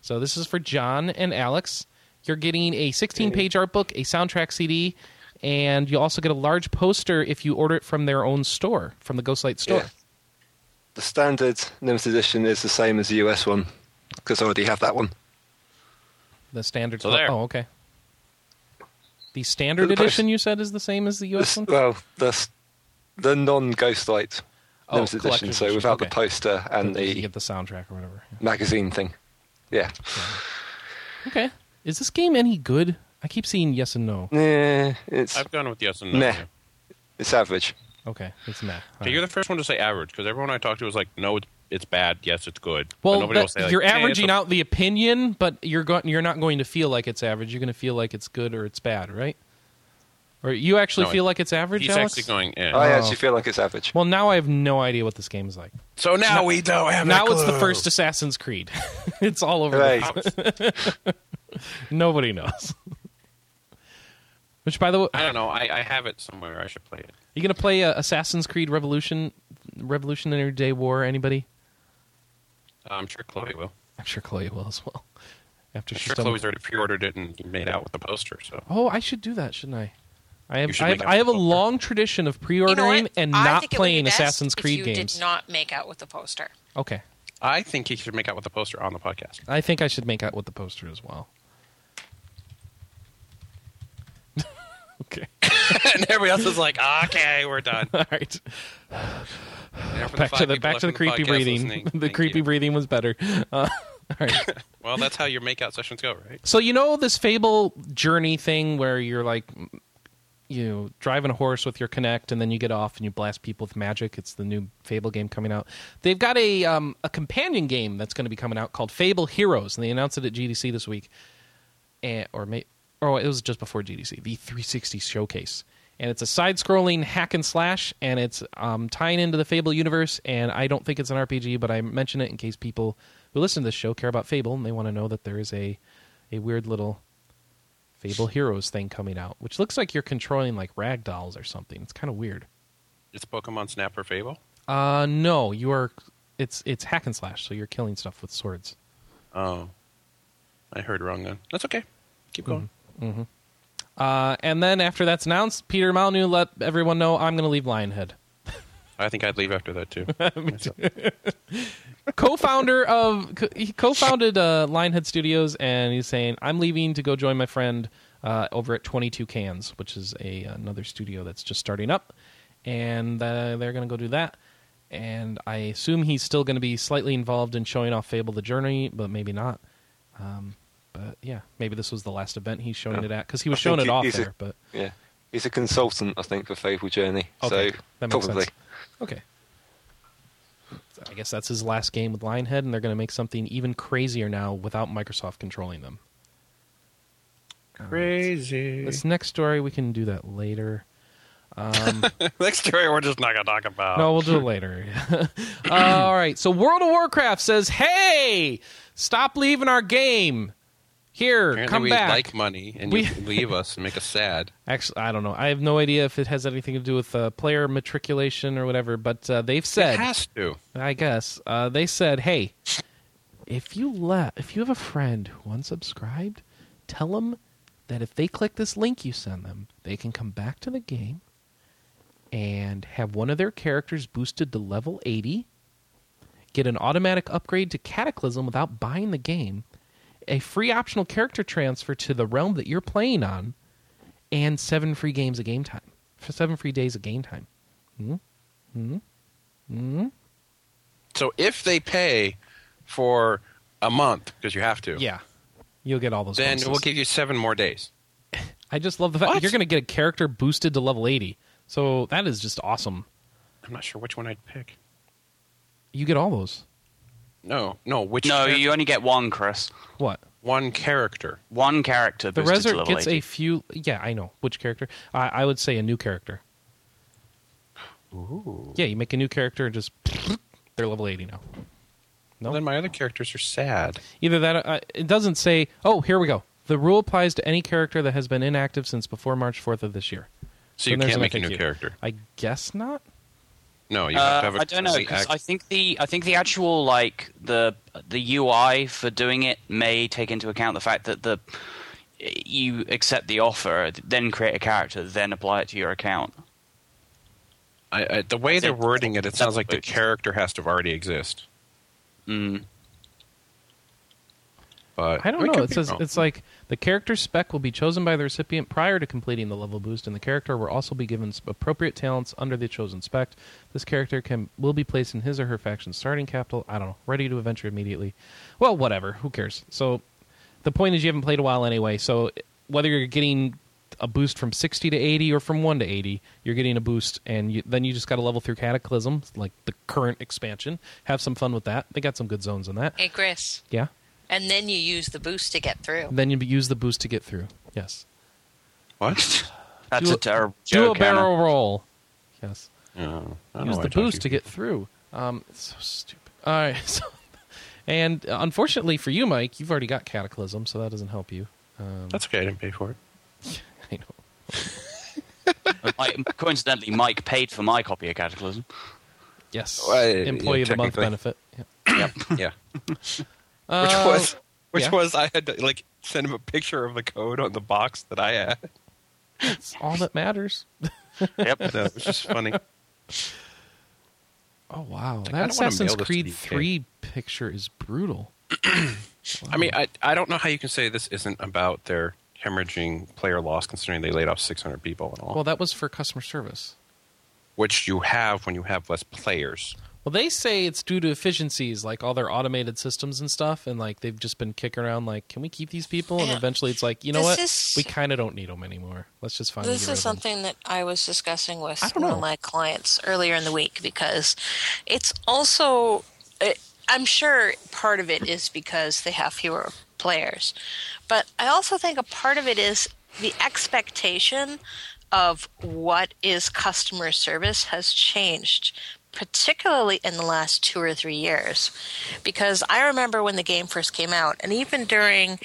So this is for John and Alex. You're getting a 16-page art book, a soundtrack CD, and you also get a large poster if you order it from their own store, from the Ghostlight store. Yeah. The standard limited edition is the same as the US one because I already have that one. The standard. So there. Oh, okay. The standard The post- edition you said is the same as the US The- one. well, the the non-Ghostlight Oh, limited edition, so without okay. the poster and you the get the soundtrack or whatever. magazine thing. Yeah. Okay. Is this game any good? I keep seeing yes and no. Yeah, it's I've gone with yes and no. Nah. yeah. it's average. Okay, it's meh. Okay, you're the first one to say average because everyone I talked to was like, no, it's, it's bad. Yes, it's good. But Well, nobody that- will say like, you're "Eh, averaging a-" out the opinion, but you're going you're not going to feel like it's average. You're going to feel like it's good or it's bad, right? Or you actually No, feel like it's average, He's Alex? actually going. Eh. I Oh. actually feel like it's average. Well, now I have no idea what this game is like. so now we don't have. It. Now a it's the clue. first Assassin's Creed. it's all over. the Right. place. Nobody knows. Which, by the way, I don't know. I, I have it somewhere. I should play it. you going to play uh, Assassin's Creed Revolution, Revolutionary Day War? Anybody? I'm sure Chloe will. I'm sure Chloe will as well. After I'm she's sure done Chloe's already pre-ordered it and made out with the poster. So Oh, I should do that, shouldn't I? I have I have, I have a with the poster. long tradition of pre-ordering what? and I not think it would be playing Assassin's Creed if you games. did not make out with the poster. Okay, I think you should make out with the poster on the podcast. I think I should make out with the poster as well. okay, and everybody else is like, okay, we're done. all right. Back to the back to the creepy podcast breathing. listening, The thank creepy you. breathing was better. Uh, all right. Well, that's how your makeout sessions go, right? So you know this Fable journey thing where you're like, you driving a horse with your Kinect, and then you get off and you blast people with magic. It's the new Fable game coming out. They've got a um, a companion game that's going to be coming out called Fable Heroes, and they announced it at GDC this week, and, or may, oh, it was just before GDC, the 360 showcase. And it's a side-scrolling hack and slash, and it's um, tying into the Fable universe. And I don't think it's an RPG, but I mention it in case people who listen to this show care about Fable and they want to know that there is a a weird little Fable Heroes thing coming out, which looks like you're controlling like rag dolls or something. It's kind of weird. It's Pokemon Snap or Fable. Uh, no, you are. It's it's hack and slash, so you're killing stuff with swords. Oh, I heard wrong then. That's okay. Keep going. Mm-hmm. Uh, and then after that's announced, Peter Molyneux let everyone know I'm going to leave Lionhead. I think I'd leave after that too. co-founder of he co-founded uh, Lionhead Studios, and he's saying I'm leaving to go join my friend uh, over at 22 Cans, which is a another studio that's just starting up, and uh, they're going to go do that. And I assume he's still going to be slightly involved in showing off Fable: The Journey, but maybe not. Um, but yeah, maybe this was the last event he's showing Yeah. it at because he was I showing it he- off he's a- there. But Yeah, he's a consultant, I think, for Fable Journey. Okay, so that makes probably. sense. Okay. I guess that's his last game with Lionhead, and they're going to make something even crazier now without Microsoft controlling them. Crazy. This next story, we can do that later. Um, Next story we're just not gonna talk about. no, we'll do it later. uh, all right. So World of Warcraft says, "Hey, stop leaving our game. Here, Apparently come we back." like money and We- you leave us and make us sad. Actually, I don't know. I have no idea if it has anything to do with uh, player matriculation or whatever. But uh, they've said it has to. I guess uh, they said, "Hey, if you let, if you have a friend who unsubscribed, tell them that if they click this link you send them, they can come back to the game and have one of their characters boosted to level 80, get an automatic upgrade to Cataclysm without buying the game, a free optional character transfer to the realm that you're playing on, and seven free games of game time. For seven free days of game time. Hmm? Hmm? Hmm? So if they pay for a month because you have to, Yeah, you'll get all those. then bonuses. we'll give you seven more days. I just love the fact What? you're going to get a character boosted to level 80. So that is just awesome. I'm not sure which one I'd pick. You get all those. No, no. Which No, char- you only get one, Chris. What? one character. One character The boosted to Resort level gets 80. a few. Yeah, I know which character. I, I would say a new character. Ooh. Yeah, you make a new character and just they're level 80 now. No, Well, then my other characters are sad. either that. Uh, it doesn't say. Oh, here we go. The rule applies to any character that has been inactive since before March 4th of this year. So you then there's can't an make a new FAQ. character. I guess not. No, you have Uh, to have a I don't know. complete 'cause act- I think the I think the actual like the the UI for doing it may take into account the fact that the you accept the offer, then create a character, then apply it to your account. I, I, the way I they're think wording it, it sounds like the character has to already exist. Mm. But I don't know. It says wrong. it's like the character spec will be chosen by the recipient prior to completing the level boost, and the character will also be given appropriate talents under the chosen spec. This character can will be placed in his or her faction's starting capital. I don't know, ready to adventure immediately. Well, whatever. Who cares? So, the point is, you haven't played a while anyway. So, whether you're getting a boost from 60 to 80 or from 1 to 80 you're getting a boost and you, then you just got to level through cataclysm like the current expansion have some fun with that they got some good zones in that Hey, Chris. yeah And then you use the boost to get through. then you use the boost to get through yes what? That's Do a a- terrible do a joke. Anna. barrel roll. Yes. Yeah, I don't Use the boost to get through. Um, it's so stupid. All right. So, and uh, unfortunately for you, Mike, you've already got Cataclysm, so that doesn't help you. Um, That's okay. I didn't pay for it. I know. Mike, coincidentally, Mike paid for my copy of Cataclysm. Yes. Well, yeah, Employee of the month benefit. Yeah. Yeah. Which Uh, was which yeah. was I had to like send him a picture of the code on the box that I had. it's all that matters. Yep. No, it was just funny. Oh wow, Like, that I don't wanna Assassin's mail this to Creed. Three picture is brutal. I mean, I I don't know how you can say this isn't about their hemorrhaging player loss, considering they laid off 600 people and all, Well, that was for customer service. which you have when you have less players. Well, they say it's due to efficiencies, like all their automated systems and stuff, and like they've just been kicking around, like, can we keep these people? And Yeah. eventually, it's like, you know This what? is- we kind of don't need them anymore. Let's just find. This is something that I was discussing with one of my clients earlier in the week because it's also, it, I'm sure part of it is because they have fewer players, but I also think a part of it is the expectation of what is customer service has changed particularly in the last two or three years. Because I remember when the game first came out, and even during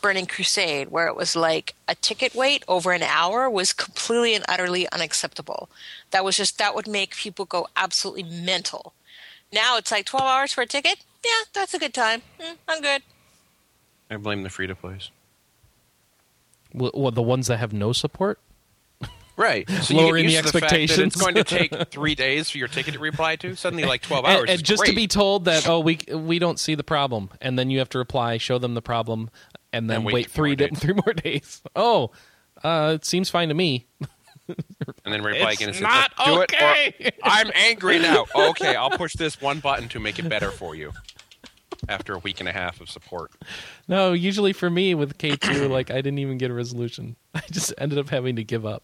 Burning Crusade, where it was like a ticket wait over an hour was completely and utterly unacceptable. That was just, that would make people go absolutely mental. Now it's like 12 hours for a ticket? Yeah, that's a good time. Mm, I'm good. I blame the free to plays. Well, well, the ones that have no support. Right. So Lowering you the get used to fact that expectations. it's going to take three days for your ticket to reply to. Suddenly, like twelve hours. and, is just to be told that oh we we don't see the problem, and then you have to reply, show them the problem, and then And wait wait, three di- days. three more days. Oh, uh, it seems fine to me. and then reply It's again and say, not "Do okay." it." I'm angry now. okay, I'll push this one button to make it better for you. After a week and a half of support, No, usually for me with K two, like I didn't even get a resolution. I just ended up having to give up.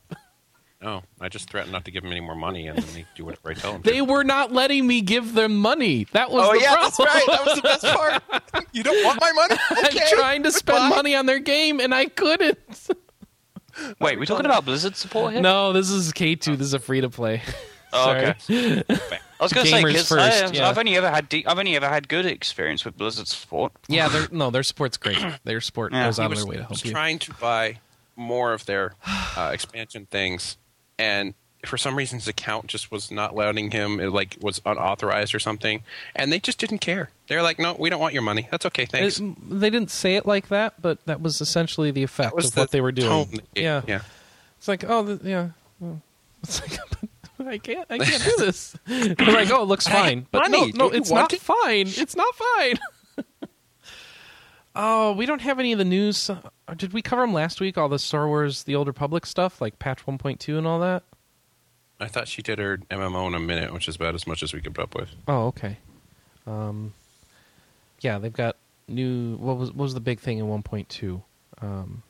No, I just threatened not to give them any more money, and then they do whatever I tell them. They to. were not letting me give them money. That was Oh the yeah, problem. that's right. That was the best part. You don't want my money? Okay. I'm trying to spend goodbye. money on their game, and I couldn't. Wait, we're talking about Blizzard support here? No, this is K two. This is a free to play. Oh, okay. I was going to say Gamers because first, yeah. I've only ever had de- I've only ever had good experience with Blizzard support. Yeah, their no, their support's great. Their support Yeah. goes He out of was, their way to was help you. trying to buy more of their uh, expansion things, and for some reason his account just was not letting him. It like was unauthorized or something, and they just didn't care. They're like, "No, we don't want your money. That's okay, thanks." It- they didn't say it like that, but that was essentially the effect of what they were doing. yeah, yeah. it's like, oh, th- yeah. well, It's like, I can't, I can't do this. They're like, oh, it looks fine, but money. no, no, it's not it? fine. It's not fine. Oh, we don't have any of the news. Did we cover them last week? All the Star Wars: The Old Republic stuff, like patch 1.2 and all that. I thought she did her MMO in a minute, which is about as much as we could put up with. Oh, okay. Um, yeah, they've got new. What was what was the big thing in 1.2? Um,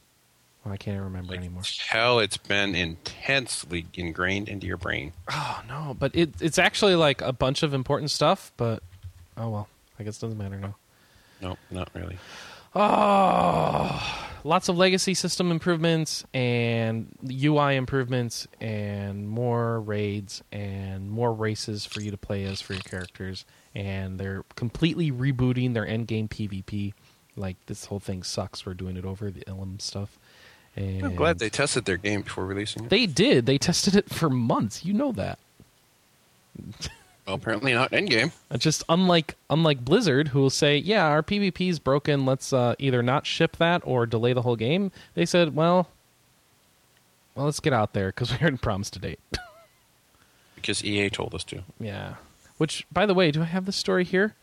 well, I can't even remember anymore. Hell, it's been intensely ingrained into your brain. Oh no, but it it's actually like a bunch of important stuff. But oh well, I guess it doesn't matter now. No, not really. Oh, lots of legacy system improvements and UI improvements and more raids and more races for you to play as for your characters. And they're completely rebooting their endgame PvP. Like this whole thing sucks. We're doing it over the Ilum stuff. And I'm glad they tested their game before releasing it. they did. They tested it for months. You know that. well, apparently not Endgame. Uh, Just unlike unlike Blizzard, who will say, "Yeah, our PvP is broken. Let's uh, either not ship that or delay the whole game." They said, "Well, well, let's get out there because we already promised a date." Because EA told us to. yeah. Which, by the way, do I have this story here?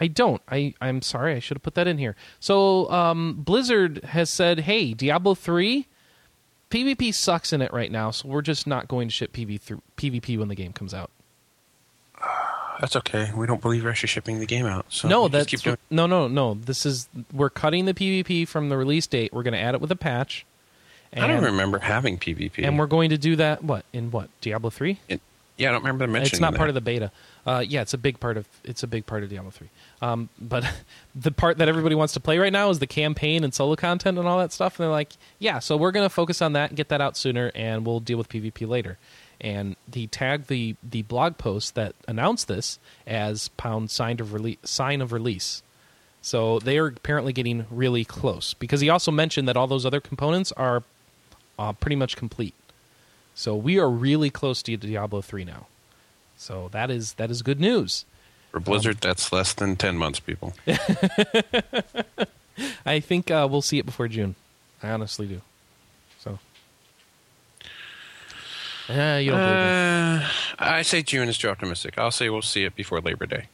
I don't. I I'm sorry. I should have put that in here. So, um, Blizzard has said, "Hey, Diablo three, PvP sucks in it right now, so we're just not going to ship PV th- PvP when the game comes out." That's okay. We don't believe you're actually shipping the game out. So no, that's keep doing. no, no, no. This is we're cutting the PvP from the release date. We're going to add it with a patch. And, I don't remember having PvP. And we're going to do that. What in what Diablo three? Yeah, I don't remember mentioning. It's not part of the beta. Uh, yeah, it's a big part of it's a big part of Diablo three. Um, but the part that everybody wants to play right now is the campaign and solo content and all that stuff. And they're like, yeah, so we're going to focus on that and get that out sooner, and we'll deal with PvP later. And he tagged the the blog post that announced this as pound sign of release sign of release. So they are apparently getting really close because he also mentioned that all those other components are uh, pretty much complete. So we are really close to Diablo three now. So that is that is good news. For Blizzard, that's less than ten months, people. I think uh, we'll see it before June. I honestly do. So, uh, you don't? Uh, I say June is too optimistic. I'll say we'll see it before Labor Day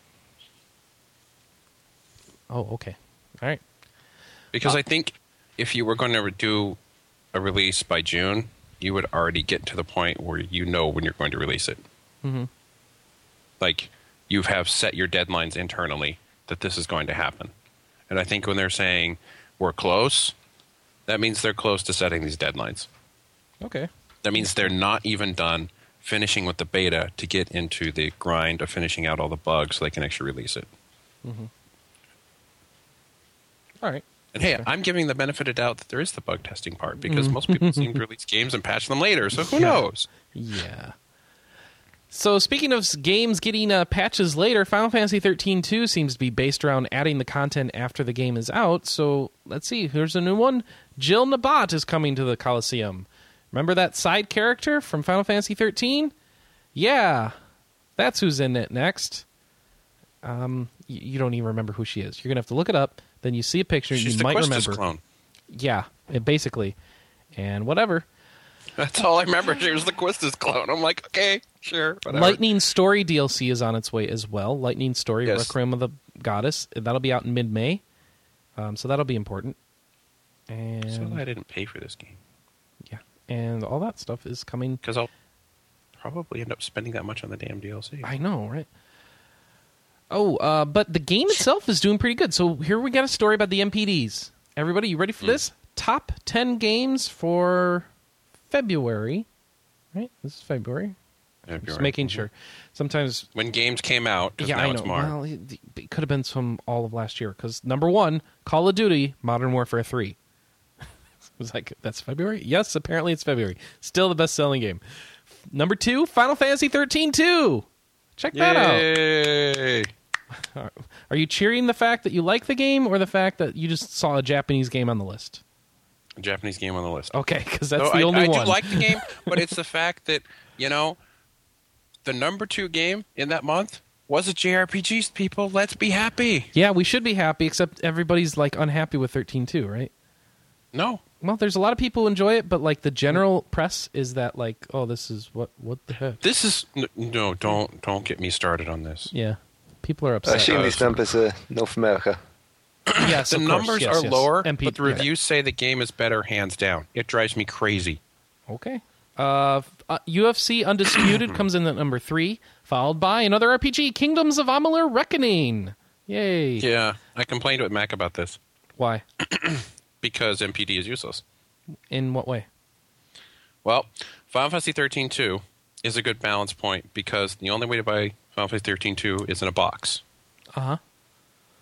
Oh, okay. All right. because I think if you were going to do a release by June, you would already get to the point where you know when you're going to release it. Mhm. Like you have set your deadlines internally that this is going to happen, and I think when they're saying we're close, that means they're close to setting these deadlines. Okay. That means they're not even done finishing with the beta to get into the grind of finishing out all the bugs so they can actually release it. All right. And hey, I'm giving the benefit of doubt that there is the bug testing part because most people seem to release games and patch them later. So who Yeah. knows? Yeah. So speaking of games getting uh, patches later, Final Fantasy 13 2 seems to be based around adding the content after the game is out. So let's see. Here's a new one. Jihl Nabaat is coming to the Coliseum. Remember that side character from Final Fantasy 13? Yeah, that's who's in it next. Um, y- you don't even remember who she is. You're gonna have to look it up. Then you see a picture, She's you the might Quistis remember. clone. Yeah, it basically, and whatever. That's all I remember. She was the Quistis clone. I'm like, okay, sure, whatever. Lightning Story DLC is on its way as well. Lightning Story, Yes. Requiem of the Goddess. That'll be out in mid May. Um, so that'll be important. And So I didn't pay for this game yeah, and all that stuff is coming. because I'll probably end up spending that much on the damn DLC. I know, right? Oh, uh, but the game itself is doing pretty good. So here we got a story about the NPDs. Everybody, you ready for this? Top ten games for February. Right, this is February. February. Just making sure. Sometimes when games came out, yeah, now I know. It's March. Well, it, it could have been from all of last year because number one, Call of Duty: Modern Warfare Three. It was like that's February. Yes, apparently it's February. Still the best-selling game. Number two, Final Fantasy 13 2. Check that out. Are- Are you cheering the fact that you like the game or the fact that you just saw a Japanese game on the list? A Japanese game on the list. Okay, because that's No, the I, only I one. do like the game, but it's the fact that you know the number two game in that month was a JRPG. People, let's be happy. yeah, we should be happy, except everybody's like unhappy with 13 2, right? No, Well, there's a lot of people who enjoy it, but like the general press is that like, oh, this is what what the heck? this is n- no. Don't don't get me started on this. Yeah, people are I upset. assume uh, these numbers are North America. yes, the of numbers yes, are yes. lower, MP but the yeah. reviews say the game is better, hands down. It drives me crazy. Okay. Uh, uh, UFC Undisputed comes in at number three, followed by another RPG, Kingdoms of Amalur Reckoning. Yay! Yeah, I complained with Mac about this Why? because NPD is useless. In what way? Well, Final Fantasy 13 2 is a good balance point because the only way to buy Final Fantasy 13 2 is in a box. Uh huh.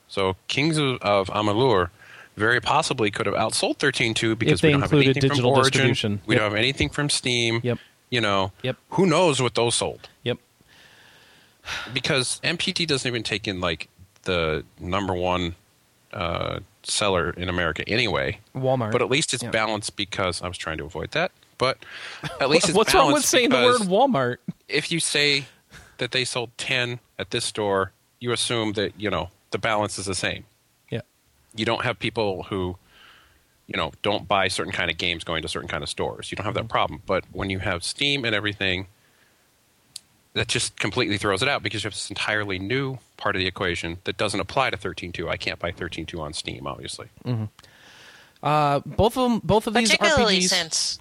So Kings of, of Amalur very possibly could have outsold 13.2 because we don't have anything digital from Origin. distribution. We don't have anything from Steam. Yep. You know, Yep. who knows what those sold? Yep. Because MPT doesn't even take in like the number one uh, seller in America anyway. Walmart. But at least it's Yeah. balanced because I was trying to avoid that. But at least it's What's wrong with saying the word Walmart? if you say that they sold 10 at this store, you assume that, you know, the balance is the same. Yeah. You don't have people who, you know, don't buy certain kind of games going to certain kind of stores. You don't have that mm-hmm. problem. But when you have Steam and everything, that just completely throws it out because you have this entirely new part of the equation that doesn't apply to 13.2. I can't buy 13.2 on Steam, obviously. Uh, both of them, both of these particularly RPGs. since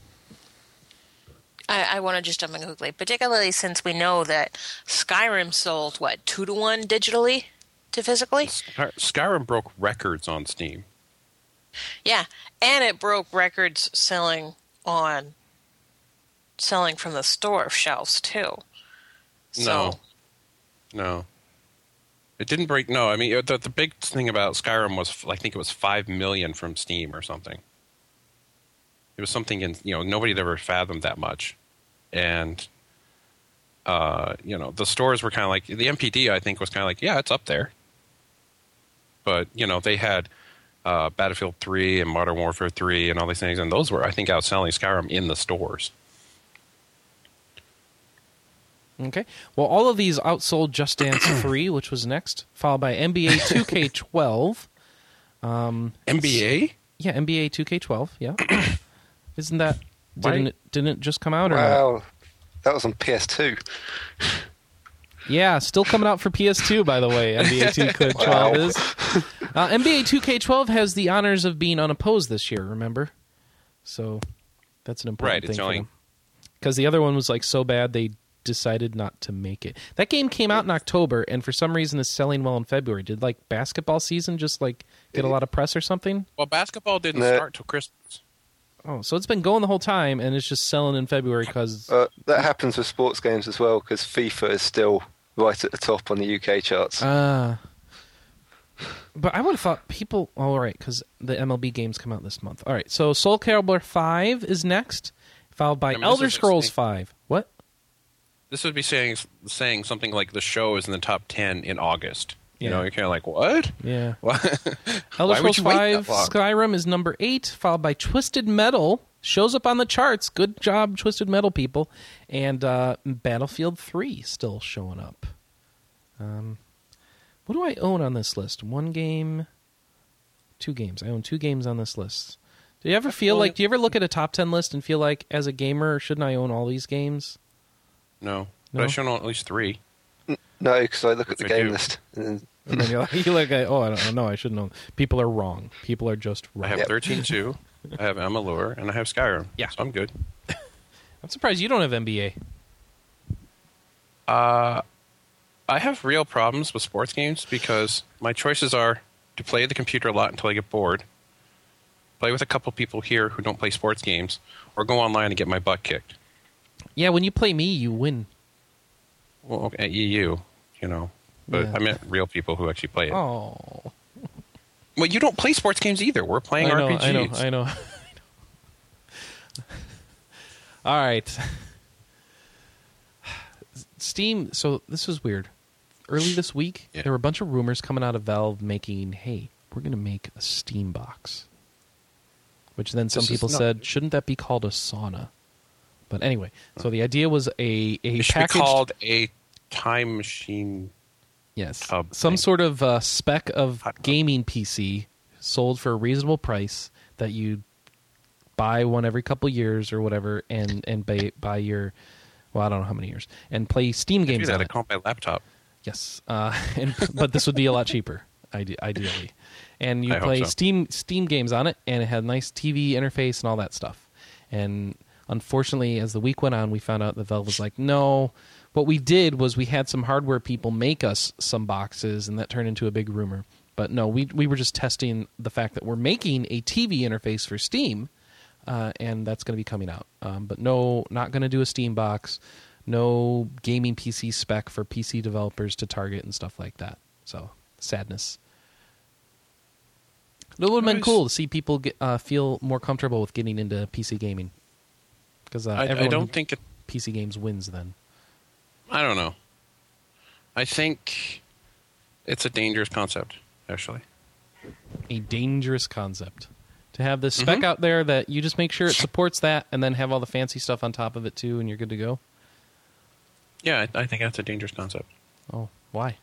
I, I want to just jump in quickly, particularly since we know that Skyrim sold what two to one digitally to physically. Sky- Skyrim broke records on Steam. Yeah, and it broke records selling on selling from the store shelves too. So, No. No. It didn't break. No, I mean the the big thing about Skyrim was I think it was five million from Steam or something. It was something in you know nobody had ever fathomed that much, and uh, you know the stores were kind of like the NPD. I think was kind of like yeah, it's up there, but you know they had uh, Battlefield Three and Modern Warfare Three and all these things, and those were I think outselling Skyrim in the stores. Okay. Well, all of these outsold Just Dance 3, which was next, followed by NBA 2K12. NBA. Yeah, NBA 2K12. Yeah. Isn't that Why- didn't it, didn't it just come out or not? That was on PS2. Yeah, still coming out for PS2 by the way. NBA 2K12 Wow. is. Uh, NBA 2K12 has the honors of being unopposed this year. Remember, so that's an important Right, thing it's only- Because the other one was like so bad they decided not to make it. That game came out in October, and for some reason is selling well in February. Did like basketball season just like get a lot of press or something? Well, basketball didn't No. start till Christmas. Oh, so it's been going the whole time, and it's just selling in February because Uh, that happens with sports games as well because FIFA is still right at the top on the UK charts. Ah. but I would have thought people. All right, because the MLB games come out this month. All right, so Soul Calibur Five is next, followed by Yeah, but this Elder Scrolls. Five. What? This would be saying saying something like the show is in the top ten in August. You Yeah. know, you're kind of like, what? Yeah. What? Elder Scrolls Five? Skyrim is number eight, followed by Twisted Metal. Shows up on the charts. Good job, Twisted Metal people. And uh, Battlefield Three still showing up. Um, what do I own on this list? One game, two games. I own two games on this list. Do you ever feel like? Do you ever look at a top ten list and feel like, as a gamer, shouldn't I own all these games? No, but I should know at least three. No, because I look at the I game do. list. And And then you're like, you're like, oh, I don't know. I shouldn't know. People are wrong. People are just wrong. I wrong. have Yep. thirteen two. I have Amalur, and I have Skyrim. Yeah. so I'm good. I'm surprised you don't have NBA. Uh, I have real problems with sports games because my choices are to play the computer a lot until I get bored, play with a couple people here who don't play sports games, or go online and get my butt kicked. Yeah, when you play me, you win. Well, okay, at EU, you know, but Yeah. I meant real people who actually play it. Oh, Well, you don't play sports games either. We're playing I know, RPGs. I know, I know. All right. Steam. So this was weird. Early this week, Yeah. there were a bunch of rumors coming out of Valve making, "Hey, we're going to make a Steam box," which then some This is people not- said, "Shouldn't that be called a sauna?" But anyway, so the idea was a a It should be called a time machine. Yes. tub Some thing. sort of uh, spec of Hot tub. gaming PC sold for a reasonable price that you buy one every couple years or whatever and and buy, buy your well I don't know how many years and play Steam I do games that. on I it. call my laptop. Yes. Uh, and but this would be a lot cheaper ide- ideally. And you I hope play so. Steam Steam games on it and it had a nice TV interface and all that stuff. And unfortunately as the week went on we found out that Valve was like, "No, what we did was we had some hardware people make us some boxes and that turned into a big rumor. But no, we we were just testing the fact that we're making a TV interface for Steam, uh, and that's going to be coming out. Um, but no, not going to do a Steam box. No gaming PC spec for PC developers to target and stuff like that. So sadness. It would have been cool to see people get, uh, feel more comfortable with getting into PC gaming because uh, I, I don't think it. PC games wins then. I don't know. I think it's a dangerous concept, actually. a dangerous concept to have this spec Mhm. out there that you just make sure it supports that and then have all the fancy stuff on top of it too and you're good to go Yeah, I, I think that's a dangerous concept oh why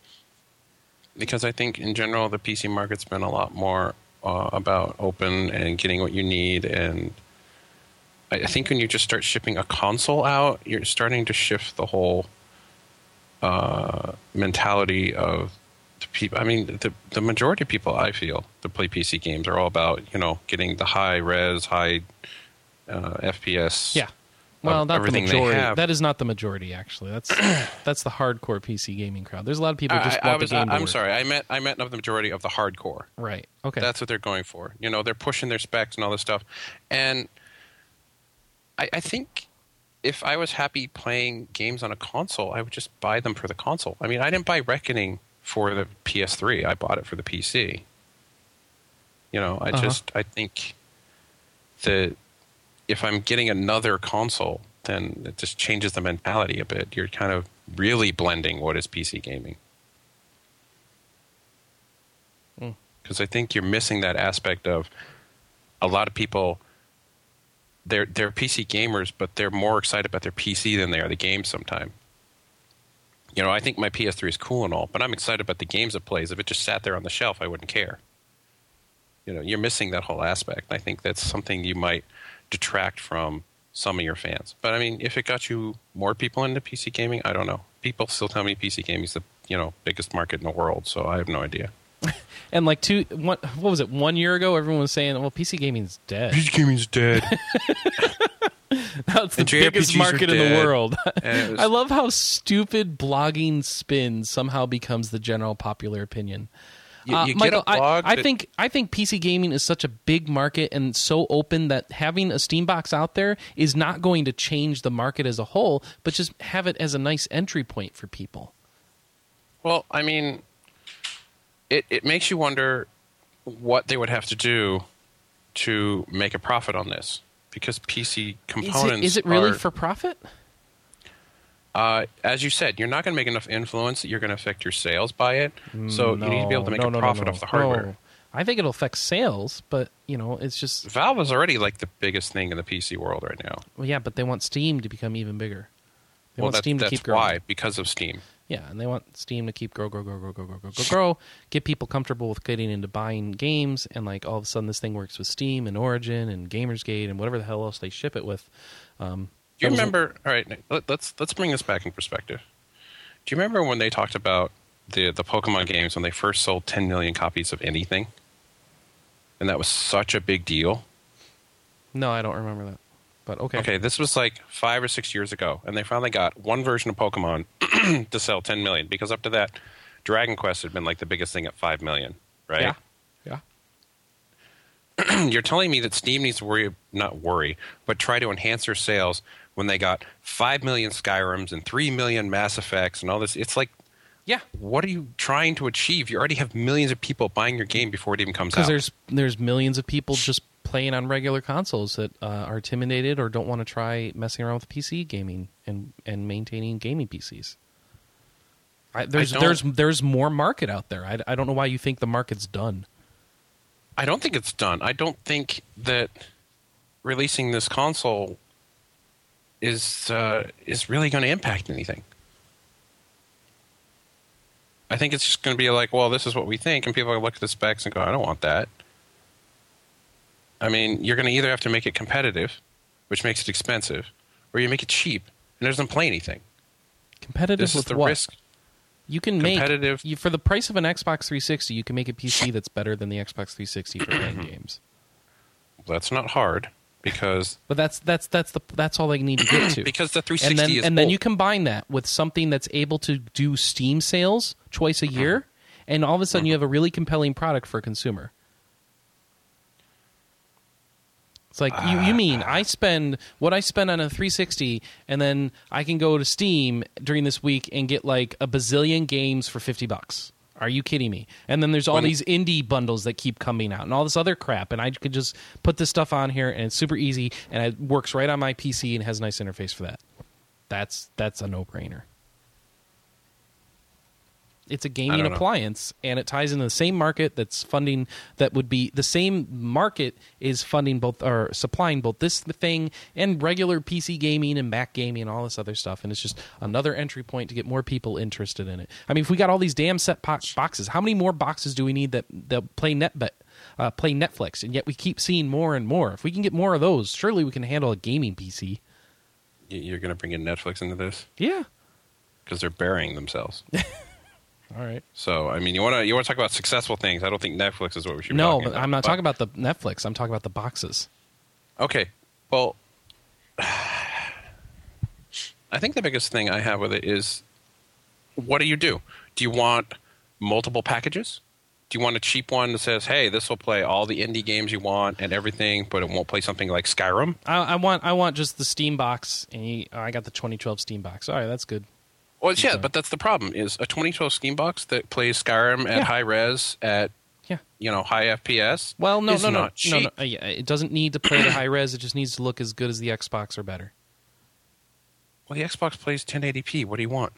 because I think in general the PC market's been a lot more uh, about open and getting what you need, and I, I think when you just start shipping a console out, you're starting to shift the whole uh, mentality of the people. I mean, the the majority of people I feel that play PC games are all about you know getting the high res, high uh, FPS. yeah well not the majority that is not the majority actually that's that's the hardcore pc gaming crowd there's a lot of people just I, I was, the game to I'm sorry. I meant I meant of the majority of the hardcore. right okay That's what they're going for. You know, they're pushing their specs and all this stuff. And I, I think if I was happy playing games on a console, I would just buy them for the console. I mean, I didn't buy Reckoning for the PS3. I bought it for the PC. You know, I Uh-huh. just I think that if I'm getting another console, then it just changes the mentality a bit. You're kind of really blending what is PC gaming. Mm. Because I think you're missing that aspect of a lot of people. They're they're PC gamers, but they're more excited about their PC than they are the game. Sometime, you know, I think my PS3 is cool and all, but I'm excited about the games it plays. If it just sat there on the shelf, I wouldn't care. You know, you're missing that whole aspect. I think that's something you might detract from some of your fans. But I mean, if it got you more people into PC gaming, I don't know. People still tell me PC gaming is the you know biggest market in the world, so I have no idea. and like two one what was it one year ago everyone was saying well pc gaming's dead PC gaming's dead. that's the And biggest JRPGs market in the world was- i love how stupid blogging spin somehow becomes the general popular opinion You, Uh, Michael, get a blog. I, I that- think I think PC gaming is such a big market and so open that having a Steam box out there is not going to change the market as a whole, but just have it as a nice entry point for people. Well, I mean, it it makes you wonder what they would have to do to make a profit on this because PC Is components it, is it really are- for profit? uh, as you said, you're not going to make enough influence that you're going to affect your sales by it. So you need to be able to make No, a no, no, profit no, off the hardware. no. I think it'll affect sales, but you know, it's just Valve is already like the biggest thing in the PC world right now. well, yeah. But they want Steam to become even bigger. They well, want that, Steam to keep growing. why because of Steam. Yeah, and they want Steam to keep grow, grow, grow, grow, grow, grow, grow, grow, grow. Get people comfortable with getting into buying games, and like all of a sudden, this thing works with Steam and Origin and GamersGate and whatever the hell else they ship it with. Um, Do you remember? All right, Nick, let, let's let's bring this back in perspective. Do you remember when they talked about the the Pokemon games when they first sold 10 million copies of anything, and that was such a big deal? No, I don't remember that. But okay. Okay, this was like five or six years ago, and they finally got one version of Pokemon to sell 10 million because up to that, Dragon Quest had been like the biggest thing at 5 million, right? Yeah. Yeah. You're telling me that Steam needs to worry, not worry, but try to enhance their sales when they got 5 million Skyrims and 3 million Mass Effects and all this. It's like, Yeah. what are you trying to achieve? You already have millions of people buying your game before it even comes out. Because there's there's millions of people just playing on regular consoles that uh, are intimidated or don't want to try messing around with PC gaming and and maintaining gaming PCs. I, there's don't- there's there's more market out there. I, I don't know why you think the market's done. I don't think it's done. I don't think that releasing this console is uh, is really going to impact anything. I think it's just going to be like, well, this is what we think, and people are going to look at the specs and go, I don't want that. I mean, you're going to either have to make it competitive, which makes it expensive, or you make it cheap and it doesn't play anything. Competitive This is with the what? risk. You can make Competitive- you, for the price of an Xbox 360. You can make a PC that's better than the Xbox 360 for playing games. That's not hard because But that's that's that's the that's all they need to get to. because the 360 and then is and then you combine that with something that's able to do Steam sales twice a Mm-hmm. year, and all of a sudden you have a really compelling product for a consumer. It's like you, you mean I spend what I spend on a 360, and then I can go to Steam during this week and get like a bazillion games for 50 bucks. Are you kidding me? And then there's all these indie bundles that keep coming out and all this other crap, and I could just put this stuff on here, and it's super easy, and it works right on my PC and has a nice interface for that. That's that's a no brainer. It's a gaming appliance, and it ties into the same market that's funding. That would be the same market is funding both or supplying both this thing and regular PC gaming and Mac gaming and all this other stuff. And it's just another entry point to get more people interested in it. I mean, if we got all these damn set boxes, how many more boxes do we need that that play NetBet, uh, play Netflix? And yet we keep seeing more and more. If we can get more of those, surely we can handle a gaming PC. You're going to bring in Netflix into this Yeah. because they're burying themselves. All right. So I mean, you want to you want to talk about successful things. I don't think Netflix is what we should. be No, talking but about. I'm not talking about the Netflix. I'm talking about the boxes. Okay, well, I think the biggest thing I have with it is, what do you do? Do you want multiple packages? Do you want a cheap one that says, "Hey, this will play all the indie games you want and everything, but it won't play something like Skyrim"? I, I want I want just the Steam box, and you, I got the 2012 Steam box. All right, that's good. Well, yeah, but that's the problem: is a 2012 Steam box that plays Skyrim at Yeah. high res at Yeah. you know high FPS. Well, no, is no, no, not no, no. cheap. uh, yeah, it doesn't need to play the high res. It just needs to look as good as the Xbox or better. Well, the Xbox plays 1080p. What do you want?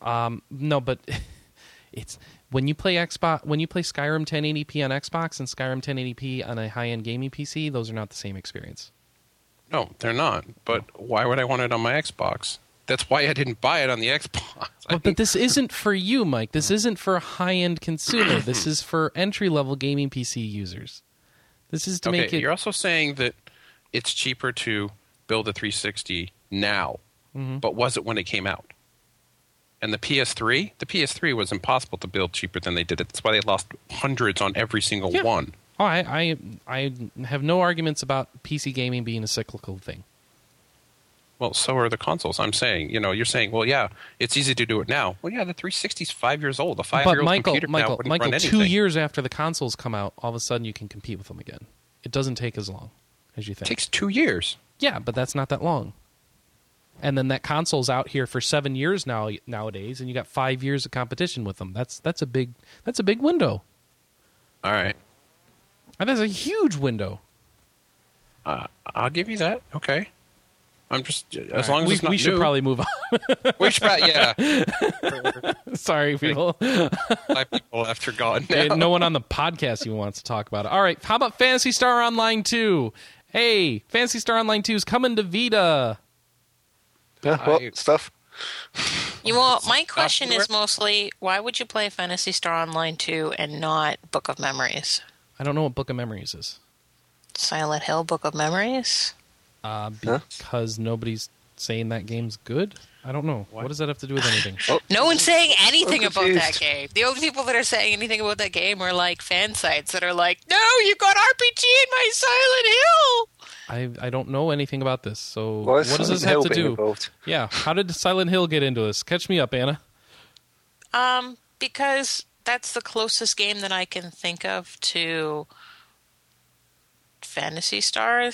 Um, no, but it's when you play Xbox when you play Skyrim 1080p on Xbox and Skyrim 1080p on a high end gaming PC, those are not the same experience. No, they're not. But why would I want it on my Xbox? That's why I didn't buy it on the Xbox. But, but this isn't for you, Mike. This isn't for a high end consumer. this is for entry level gaming PC users. This is to okay, make it. you're also saying that it's cheaper to build a 360 now, Mm-hmm. but was it when it came out? And the PS3, the PS3 was impossible to build cheaper than they did it. That's why they lost hundreds on every single Yeah. one. Oh, I, I I have no arguments about PC gaming being a cyclical thing. Well, so are the consoles. I'm saying, you know, you're saying, well, yeah, it's easy to do it now. Well, yeah, the 360 is five years old. A five year old Michael, computer now Michael, wouldn't Michael, run two years after the consoles come out, all of a sudden you can compete with them again. It doesn't take as long as you think. It takes two years. yeah, but that's not that long. And then that console's out here for seven years now nowadays, and you got five years of competition with them. That's that's a big that's a big window. All right. And that's a huge window. Uh, I'll give you that. Okay. I'm just as All right, long as we, it's not we should new. probably move on. We should probably, yeah. Sorry, people. My people after gone Uh, now. no one on the podcast even wants to talk about it. All right, how about Phantasy Star Online 2? Hey, Phantasy Star Online 2 is coming to Vita. Yeah, well, I- stuff? You know, my question is mostly why would you play Phantasy Star Online 2 and not Book of Memories? I don't know what Book of Memories is. Silent Hill Book of Memories? Uh, Huh? because nobody's saying that game's good? I don't know. What, What? does that have to do with anything? Oh, No one's saying anything I'm about that game. The only people that are saying anything about that game are like fan sites that are like, "No, you got RPG in my Silent Hill." I I don't know anything about this. So Why what is does this Hill have to do? involved? Yeah, how did Silent Hill get into this? Catch me up, Anna. Um, because that's the closest game that I can think of to Phantasy Star.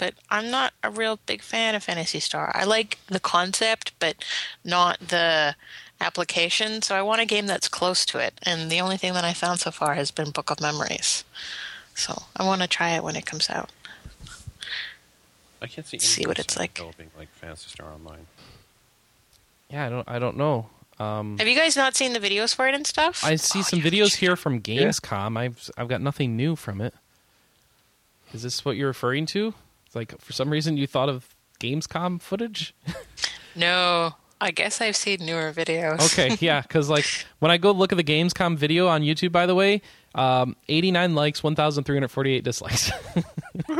But I'm not a real big fan of Phantasy Star. I like the concept, but not the application. So I want a game that's close to it. And the only thing that I found so far has been Book of Memories. So I want to try it when it comes out. I can't see, See what it's like. Developing like Phantasy Star Online. Yeah, I don't I don't know. Um, Have you guys not seen the videos for it and stuff? I see Oh, some you videos here from Gamescom. I've I've got nothing new from it. Is this what you're referring to? It's like for some reason you thought of Gamescom footage? No, I guess I've seen newer videos. Okay, yeah, because like when I go look at the Gamescom video on YouTube, by the way, um, 89 likes, 1,348 dislikes.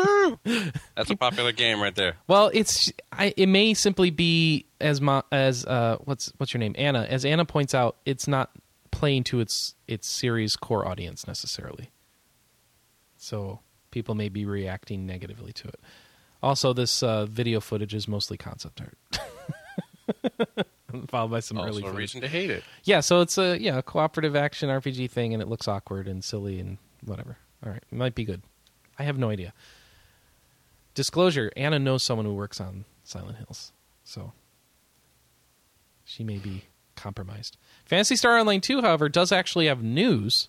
That's a popular game right there. well, it's I, it may simply be as ma, as uh, what's what's your name, Anna? As Anna points out, it's not playing to its its series core audience necessarily. So people may be reacting negatively to it. Also, this uh, video footage is mostly concept art, followed by some early Also reason to hate it. Yeah, so it's a yeah cooperative action RPG thing, and it looks awkward and silly and whatever. All right, it might be good. I have no idea. Disclosure: Anna knows someone who works on Silent Hills, so she may be compromised. Phantasy Star Online 2, however, does actually have news.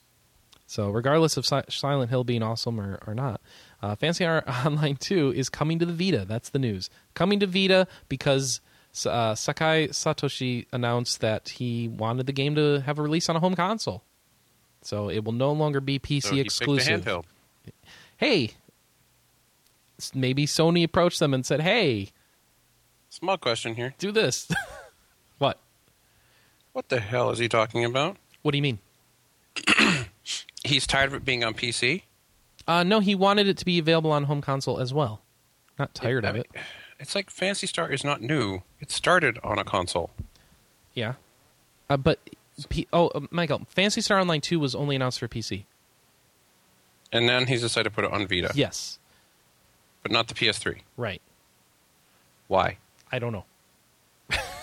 So, regardless of Si- Silent Hill being awesome or, or not, uh, Phantasy Online 2 is coming to the Vita. That's the news. Coming to Vita because uh, Sakai Satoshi announced that he wanted the game to have a release on a home console. So, it will no longer be PC So exclusive. Hey, maybe Sony approached them and said, hey, Small question here. do this. what? What the hell is he talking about? What do you mean? He's tired of it being on PC. Uh, no, he wanted it to be available on home console as well. Not tired of it. It's like Phantasy Star is not new. It started on a console. Yeah. Uh, but, P- oh, uh, Michael, Phantasy Star Online 2 was only announced for PC. And then he's decided to put it on Vita, Yes. but not the PS3. Right. Why? I don't know.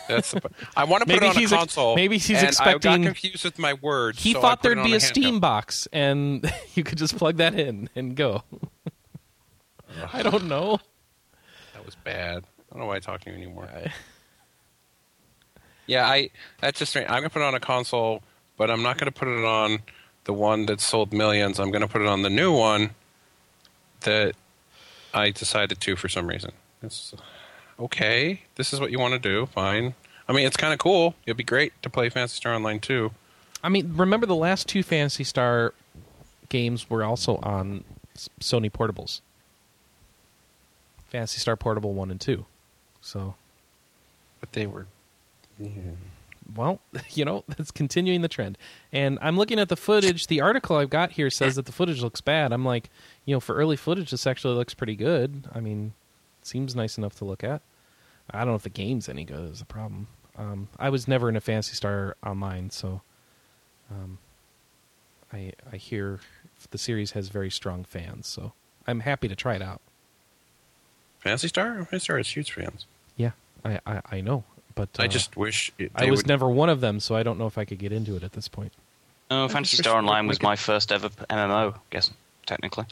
That's the, I want to put Maybe it on a he's ex- console. maybe he's and I expecting- got confused with my words. He so thought there'd be a handheld. Steam box and you could just plug that in and go. I don't know. That was bad. I don't know why I talk to you anymore. I- Yeah, I. That's just. strange. I'm gonna put it on a console, but I'm not gonna put it on the one that sold millions. I'm gonna put it on the new one that I decided to for some reason. It's okay. This is what you want to do. Fine. I mean, it's kind of cool. It'd be great to play Phantasy Star Online too. I mean, remember the last two Phantasy Star games were also on Sony portables. Phantasy Star Portable 1 and 2. So, But they were. Yeah. well, you know, that's continuing the trend. And I'm looking at the footage. The article I've got here says that the footage looks bad. I'm like, you know, for early footage, this actually looks pretty good. I mean, seems nice enough to look at. I don't know if the game's any good is the problem. Um, I was never in a Phantasy Star Online, so um, I I hear the series has very strong fans. So I'm happy to try it out. Phantasy Star. Phantasy Star has huge fans. Yeah, I I, I know, but uh, I just wish it, I was would- never one of them, so I don't know if I could get into it at this point. Oh, Phantasy Star Online was my first ever MMO, I guess, technically.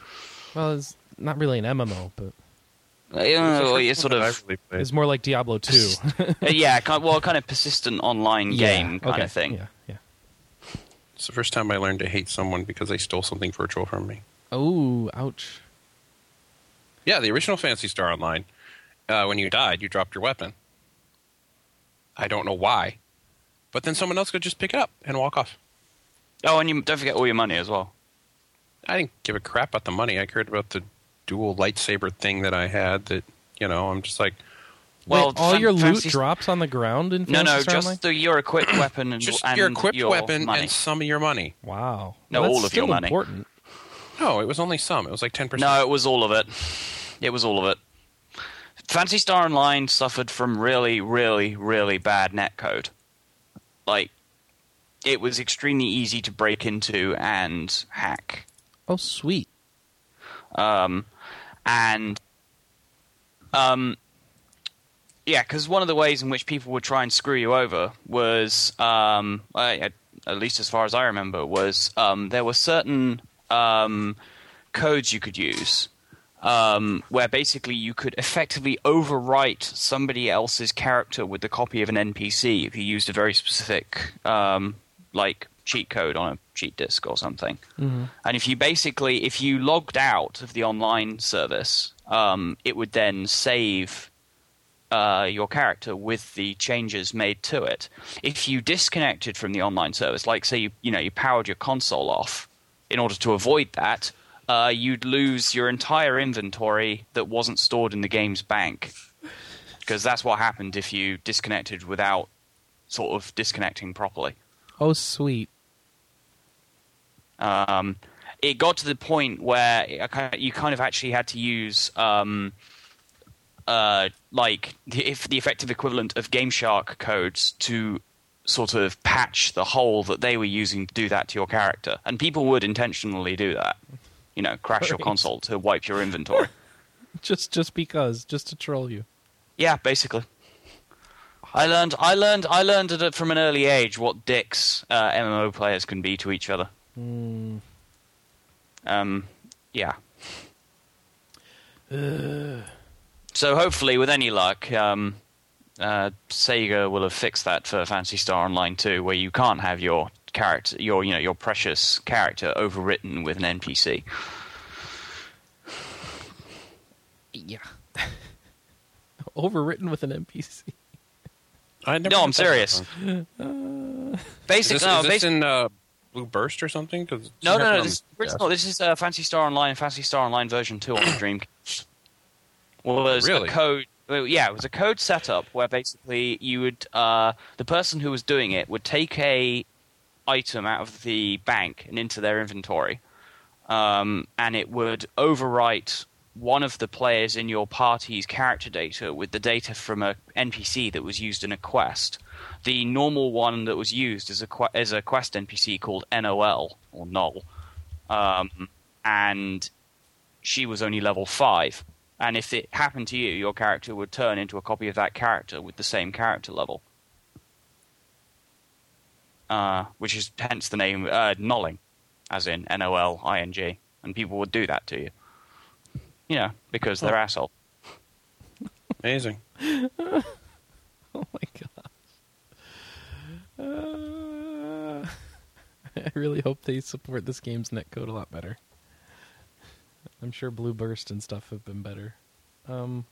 Well, it's not really an MMO, but It's the well, first sort of, I've really played. it's more like Diablo 2. uh, yeah, kind well, kind of persistent online game kind okay. of thing. Yeah, yeah. It's the first time I learned to hate someone because they stole something virtual from me. Oh, ouch. Yeah, the original Phantasy Star Online. uh, when you died, you dropped your weapon. I don't know why, but then someone else could just pick it up and walk off. Oh, and you don't forget all your money as well. I didn't give a crap about the money. I cared about the dual lightsaber thing that I had. That you know, I'm just like, Well, Wait, all Fan- your loot Phantasy- drops on the ground in No, no, just Online? the, your equipped weapon and, just and your equipped your weapon money. and some of your money. Wow. No, Well, all of your money. Important. No, it was only some. It was like ten percent. No, it was all of it. It was all of it. Phantasy Star Online suffered from really, really, really bad netcode. Like, it was extremely easy to break into and hack. Oh, sweet. Um, and um, yeah, because one of the ways in which people would try and screw you over was, um, at least as far as I remember, was um, there were certain um, codes you could use. Um, where basically you could effectively overwrite somebody else's character with the copy of an NPC if you used a very specific, um, like cheat code on a cheat disk or something. And if you basically, if you logged out of the online service, um, it would then save uh, your character with the changes made to it. If you disconnected from the online service, like say you you know you powered your console off, in order to avoid that, uh, you'd lose your entire inventory that wasn't stored in the game's bank, because that's what happened if you disconnected without sort of disconnecting properly. Oh, sweet. Um, it got to the point where it you kind of actually had to use um, uh, like the, if the effective equivalent of GameShark codes to sort of patch the hole that they were using to do that to your character, and people would intentionally do that. You know, crash your console to wipe your inventory. Just just because, just to troll you. yeah, basically. I learned, I learned, I learned at from an early age what dicks uh, MMO players can be to each other. Hmm. Um, yeah. So hopefully, with any luck, um, uh, Sega will have fixed that for Phantasy Star Online 2, where you can't have your character, your you know your precious character, overwritten with an NPC. Yeah. Overwritten with an NPC. I never No, I'm that serious. before. Is Basically, this, no, is this in uh, Blue Burst or something? 'Cause no, no, no. This, original, this is uh, Phantasy Star Online, Phantasy Star Online version two on the Dreamcast. Was Really? a code. Well, yeah, it was a code setup where basically you would uh, the person who was doing it would take a item out of the bank and into their inventory, um, and it would overwrite one of the players in your party's character data with the data from a NPC that was used in a quest. The normal one that was used is a que- is a quest NPC called NOL or Null, um, and she was only level five. And if it happened to you, your character would turn into a copy of that character with the same character level. Uh, which is hence the name uh, Nolling, as in N O L I N G. And people would do that to you. You know, because they're assholes. Amazing. Oh my gosh. Uh, I really hope they support this game's netcode a lot better. I'm sure Blue Burst and stuff have been better. Um,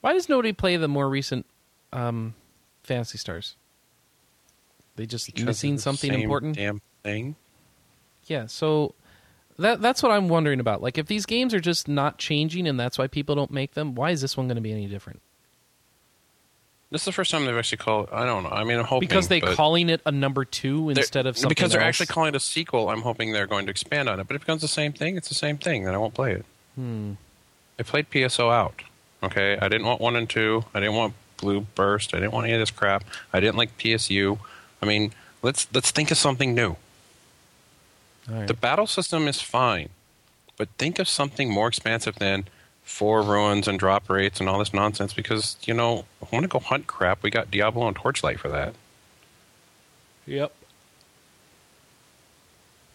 why does nobody play the more recent um, Phantasy Stars? They just Because missing of the something same important. Damn thing. Yeah, so that that's what I'm wondering about. Like, if these games are just not changing, and that's why people don't make them, why is this one going to be any different? This is the first time they've actually called. I don't know. I mean, I'm hoping Because they're calling it a number two instead of something because they're else? actually calling it a sequel. I'm hoping they're going to expand on it. But if it becomes the same thing, it's the same thing. Then I won't play it. Hmm. I played PSO out. Okay, I didn't want one and two. I didn't want Blue Burst. I didn't want any of this crap. I didn't like PSU. I mean, let's let's think of something new. Right. The battle system is fine, but think of something more expansive than four ruins and drop rates and all this nonsense. Because you know, I want to go hunt crap. We got Diablo and Torchlight for that. Yep.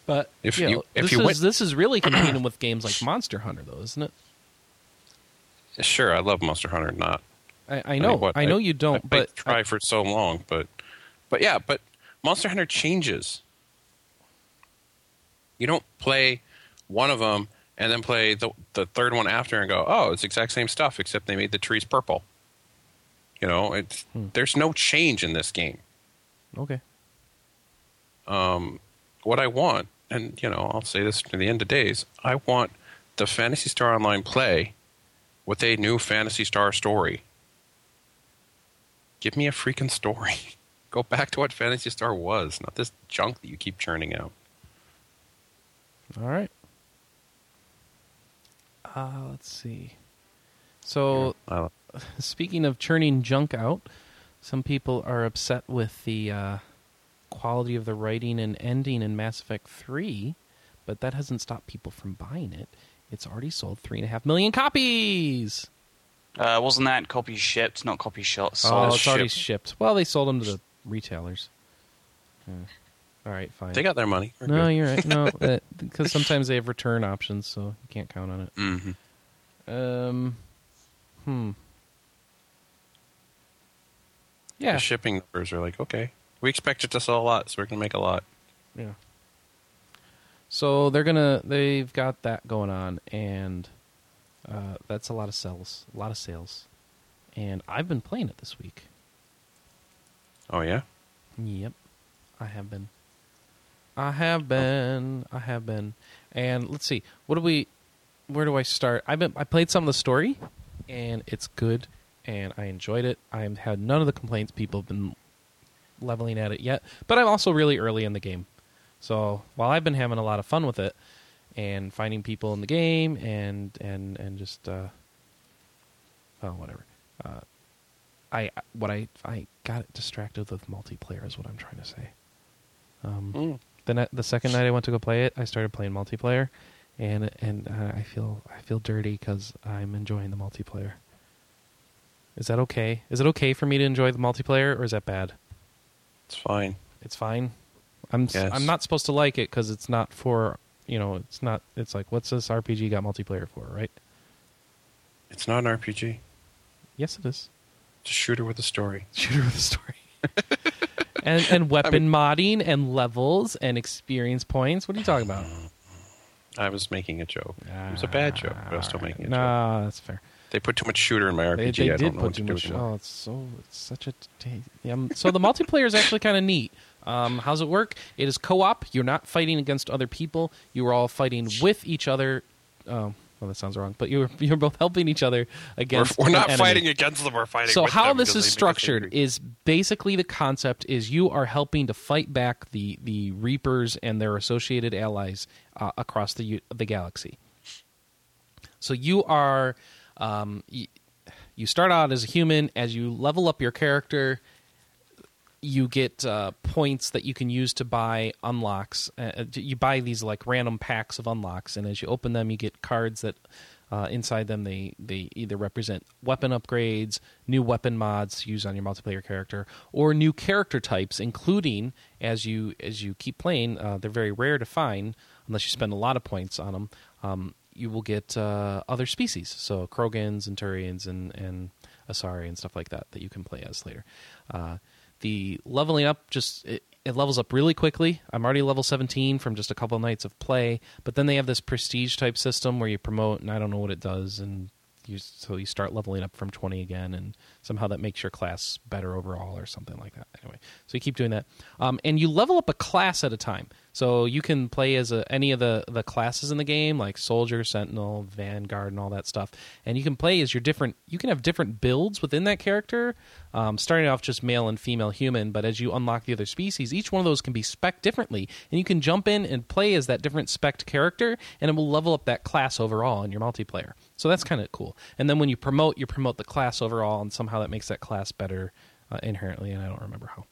But If you you- if this you is went- this is really competing with games like Monster Hunter, though, isn't it? Sure, I love Monster Hunter. Not I, I know, mean, what, I know you don't, I, but I try for so long, but but yeah, but Monster Hunter changes. You don't play one of them and then play the the third one after and go, oh, it's exact same stuff except they made the trees purple. You know, it's Hmm. there's no change in this game. Okay. Um, what I want, and you know, I'll say this to the end of days, I want the Phantasy Star Online play with a new Phantasy Star story. Give me a freaking story. Go back to what Phantasy Star was, not this junk that you keep churning out. All right. Uh, let's see. So, Uh, speaking of churning junk out, some people are upset with the uh, quality of the writing and ending in Mass Effect 3, but that hasn't stopped people from buying it. It's already sold three and a half million copies. Uh, wasn't that copies shipped, not copies shot? oh, Sold. it's already shipped. shipped. Well, they sold them to the retailers. Yeah. All right, fine. they got their money. We're no, good. you're right. No, because sometimes they have return options, so you can't count on it. Mhm. Um, hmm. Yeah, The shipping numbers are like, okay, we expect it to sell a lot, so we're going to make a lot. yeah. So they're gonna, they've got that going on, and uh, that's a lot of sales, a lot of sales, and I've been playing it this week. Oh, yeah? Yep, I have been. I have been. I have been. And let's see. What do we? Where do I start? I've been. I played some of the story, and it's good, and I enjoyed it. I've had none of the complaints people have been leveling at it yet, but I'm also really early in the game. So while I've been having a lot of fun with it, and finding people in the game, and and and just uh, well, whatever. Uh, I what I I got distracted with multiplayer is what I'm trying to say. Um, Mm. The ni- the second night I went to go play it, I started playing multiplayer, and and uh, I feel I feel dirty because I'm enjoying the multiplayer. Is that okay? Is it okay for me to enjoy the multiplayer, or is that bad? It's fine. It's fine. I'm Yes. am not supposed to like it because it's not for you know it's not it's like what's this RPG got multiplayer for, right? It's not an RPG. Yes, it is. It's a shooter with a story. shooter with a story. and and weapon modding and levels and experience points. What are you talking about? I was making a joke. It was a bad joke, but I was still making a joke. Nah, that's fair. They put too much shooter in my RPG. They, they I did don't know put what too to do much. Oh, it's so it's such a. t- Yeah, um, so the multiplayer is actually kind of neat. Um, how's it work? It is co-op. You're not fighting against other people. You are all fighting with each other. Oh, well, that sounds wrong. But you're you're both helping each other We're, against. we're an not fighting against them. We're fighting. So how this is they make us structured is basically the concept is you are helping to fight back the the Reapers and their associated allies uh, across the the galaxy. So you are um, y- you start out as a human. As you level up your character, you get uh, points that you can use to buy unlocks. Uh, you buy these like random packs of unlocks, and as you open them, you get cards that uh, inside them they they either represent weapon upgrades, new weapon mods to use on your multiplayer character, or new character types, including as you as you keep playing. Uh, they're very rare to find unless you spend a lot of points on them. Um, you will get uh, other species, so Krogans and Turians and and Asari and stuff like that that you can play as later. Uh, the leveling up just it, it levels up really quickly. I'm already level 17 from just a couple nights of play, but then they have this prestige type system where you promote, and I don't know what it does, and you so you start leveling up from 20 again, and somehow that makes your class better overall or something like that. Anyway, so you keep doing that, um, and you level up a class at a time. So you can play as a, any of the the classes in the game, like soldier, sentinel, vanguard, and all that stuff. And you can play as your different. You can have different builds within that character, um, starting off just male and female human. But as you unlock the other species, each one of those can be spec differently, and you can jump in and play as that different spec character, and it will level up that class overall in your multiplayer. So that's kind of cool. And then when you promote, you promote the class overall, and somehow that makes that class better uh, inherently. And I don't remember how.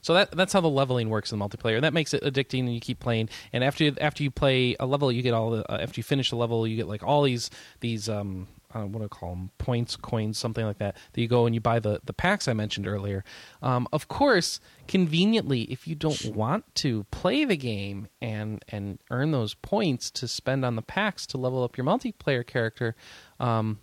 So that that's how the leveling works in multiplayer. That makes it addicting, and you keep playing. And after after you play a level, you get all the. Uh, after you finish a level, you get like all these these um uh, what do I call them points, coins, something like that. That you go and you buy the the packs I mentioned earlier. Um, of course, conveniently, if you don't want to play the game and and earn those points to spend on the packs to level up your multiplayer character, um,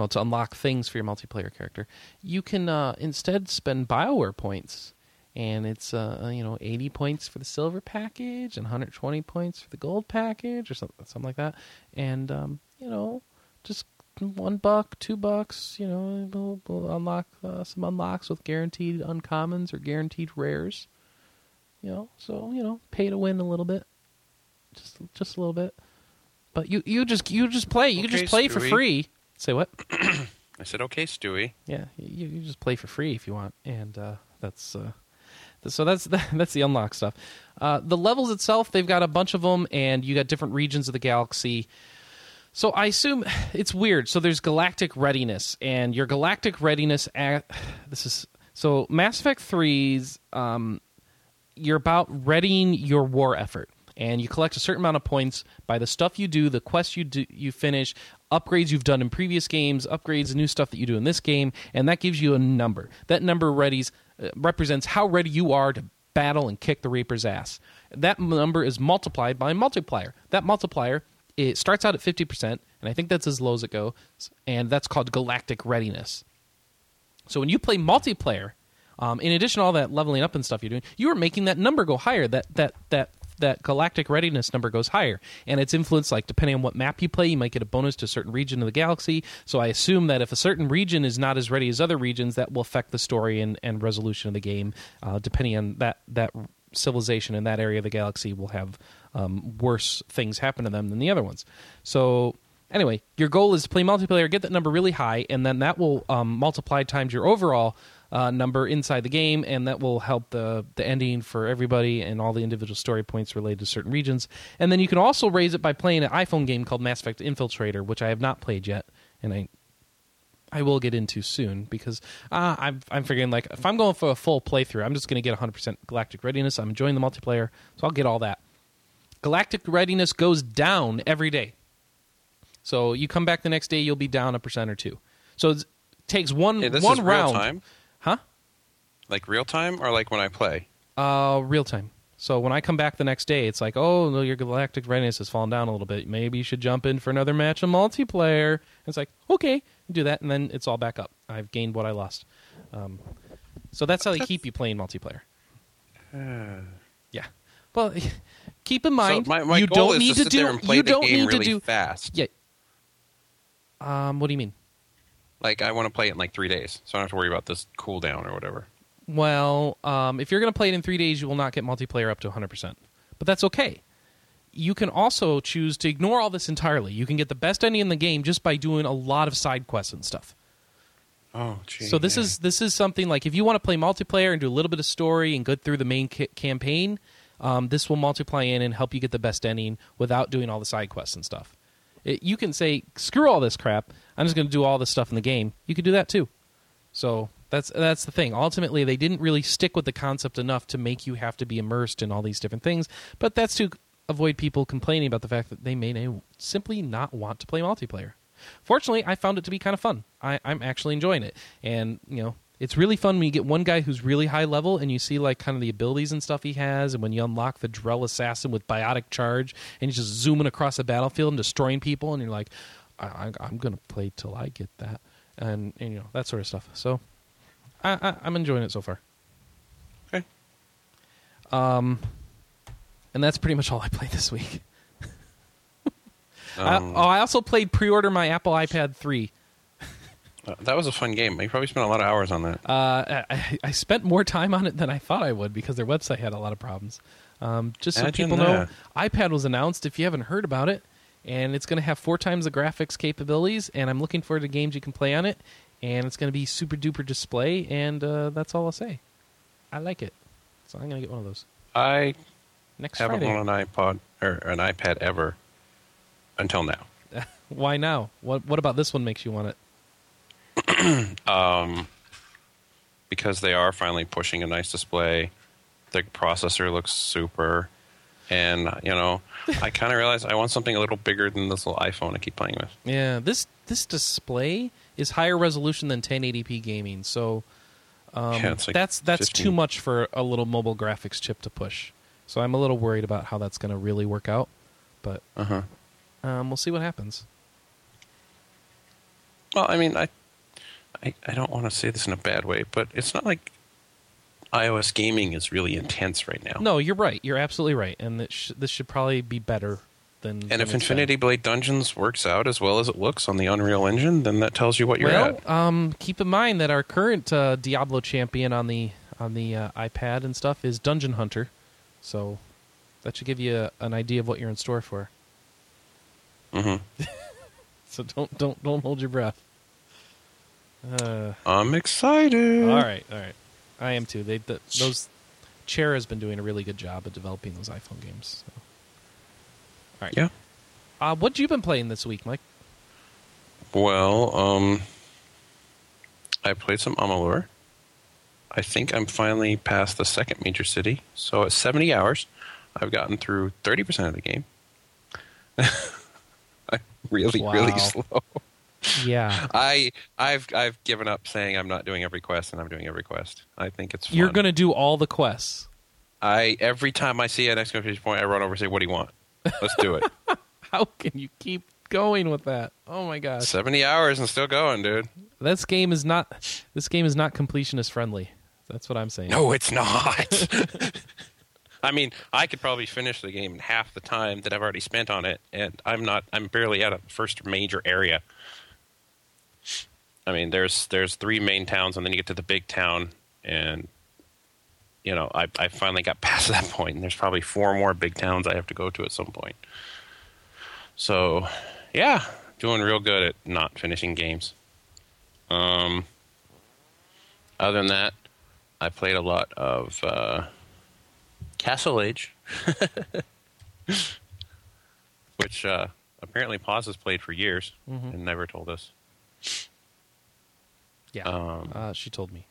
well, to unlock things for your multiplayer character, you can uh, instead spend Bioware points and it's uh, you know 80 points for the silver package and 120 points for the gold package or something something like that. And um, you know just one buck two bucks you know we'll, we'll unlock uh, some unlocks with guaranteed uncommons or guaranteed rares. You know so you know pay to win a little bit. Just just a little bit. But you you just you just play. You Okay, just play for free say what I said, okay, Stewie. yeah, you, you just play for free if you want, and uh, that's uh, so that's that's the unlock stuff. Uh, the levels itself, they've got a bunch of them, and you got different regions of the galaxy. So I assume it's weird. So there's galactic readiness, and your galactic readiness. At, this is so Mass Effect 3's. Um, you're about readying your war effort and you collect a certain amount of points by the stuff you do the quests you do you finish upgrades you've done in previous games upgrades new stuff that you do in this game and that gives you a number. That number readies, uh, represents how ready you are to battle and kick the reaper's ass. That number is multiplied by a multiplier. That multiplier it starts out at 50% and i think that's as low as it goes and that's called galactic readiness. So when you play multiplayer, um, in addition to all that leveling up and stuff you're doing, you are making that number go higher. That that that that galactic readiness number goes higher, and it's influenced like depending on what map you play, you might get a bonus to a certain region of the galaxy. So I assume that if a certain region is not as ready as other regions, that will affect the story and, and resolution of the game. Uh, depending on that that civilization in that area of the galaxy will have um, worse things happen to them than the other ones. So anyway, your goal is to play multiplayer, get that number really high, and then that will um, multiply times your overall uh, number inside the game, and that will help the the ending for everybody and all the individual story points related to certain regions. And then you can also raise it by playing an iPhone game called Mass Effect Infiltrator, which I have not played yet, and I I will get into soon because uh, I'm I'm figuring like if I'm going for a full playthrough, I'm just going to get 100% Galactic Readiness. I'm enjoying the multiplayer, so I'll get all that. Galactic Readiness goes down every day. So you come back the next day, you'll be down a percent or two. So it takes one Hey, one is round, huh? like real time, or like when I play. Uh, real time. So when I come back the next day, it's like, oh, no, your galactic readiness has fallen down a little bit. Maybe you should jump in for another match of multiplayer. It's like, okay, do that, and then it's all back up. I've gained what I lost. Um, so that's how they keep you playing multiplayer. yeah. Well, keep in mind, so my, my you don't need to, to sit there do. and play You the don't game need really to do. fast. Yeah. Um, what do you mean? Like I want to play it in like three days, so I don't have to worry about this cooldown or whatever. Well, um, if you're going to play it in three days, you will not get multiplayer up to 100%. But that's okay. You can also choose to ignore all this entirely. You can get the best ending in the game just by doing a lot of side quests and stuff. Oh, gee. so this yeah. is this is something like if you want to play multiplayer and do a little bit of story and go through the main ca- campaign, um, this will multiply in and help you get the best ending without doing all the side quests and stuff. It, you can say screw all this crap. I'm just going to do all this stuff in the game. You can do that too. So that's that's the thing. Ultimately, they didn't really stick with the concept enough to make you have to be immersed in all these different things. But that's to avoid people complaining about the fact that they may simply not want to play multiplayer. Fortunately, I found it to be kind of fun. I, I'm actually enjoying it, and you know, it's really fun when you get one guy who's really high level and you see like kind of the abilities and stuff he has, and when you unlock the Drell assassin with biotic charge, and he's just zooming across the battlefield and destroying people, and you're like, I, I, I'm gonna play till I get that, and, and you know that sort of stuff. So, I, I, I'm enjoying it so far. Okay. Um, and that's pretty much all I played this week. I- Um, oh, I also played pre-order my Apple iPad 3. That was a fun game. You probably spent a lot of hours on that. Uh, I, I spent more time on it than I thought I would because their website had a lot of problems. Um, just so Imagine people know, that. iPad was announced. If you haven't heard about it, and it's going to have four times the graphics capabilities, and I'm looking forward to games you can play on it, and it's going to be super duper display, and uh, that's all I'll say. I like it, so I'm going to get one of those I next haven't Friday. owned an iPod or an iPad ever until now. Why now? What What about this one makes you want it? Um, because they are finally pushing a nice display. The processor looks super, and you know, I kind of realized I want something a little bigger than this little iPhone I keep playing with. Yeah, this this display is higher resolution than 1080p gaming, so um, Yeah, like that's that's 15. too much for a little mobile graphics chip to push. So I'm a little worried about how that's going to really work out, but Uh huh. um, we'll see what happens. Well, I mean, I, I, I don't want to say this in a bad way, but it's not like iOS gaming is really intense right now. No, you're right. You're absolutely right, and this, sh- this should probably be better than. And than if it's been. Infinity Blade Dungeons works out as well as it looks on the Unreal Engine, then that tells you what you're well, at. um, keep in mind that our current uh, Diablo champion on the on the uh, iPad and stuff is Dungeon Hunter, so that should give you a, an idea of what you're in store for. hmm So don't don't don't hold your breath. Uh, I'm excited. all right, all right. I am too. They the, those Chair has been doing a really good job of developing those iPhone games. So. All right. Yeah. Uh, what you been playing this week, Mike? Well, um, I played some Amalur. I think I'm finally past the second major city. So at 70 hours, I've gotten through 30% of the game. I'm really, really slow. Yeah. I I've I've given up saying I'm not doing every quest and I'm doing every quest. I think it's fun. You're gonna do all the quests. I every time I see an exclamation point, I run over and say, "What do you want? Let's do it." How can you keep going with that? Oh my gosh. 70 hours and still going, dude. This game is not this game is not completionist friendly. That's what I'm saying. No, it's not. I mean, I could probably finish the game in half the time that I've already spent on it, and I'm not. I'm barely at a first major area. I mean, there's there's three main towns, and then you get to the big town, and you know, I I finally got past that point, and there's probably four more big towns I have to go to at some point. So, yeah, doing real good at not finishing games. Um, other than that, I played a lot of uh, Castle Age, which uh, apparently Paz has played for years Mhm. and never told us. Yeah. Um, uh, she told me.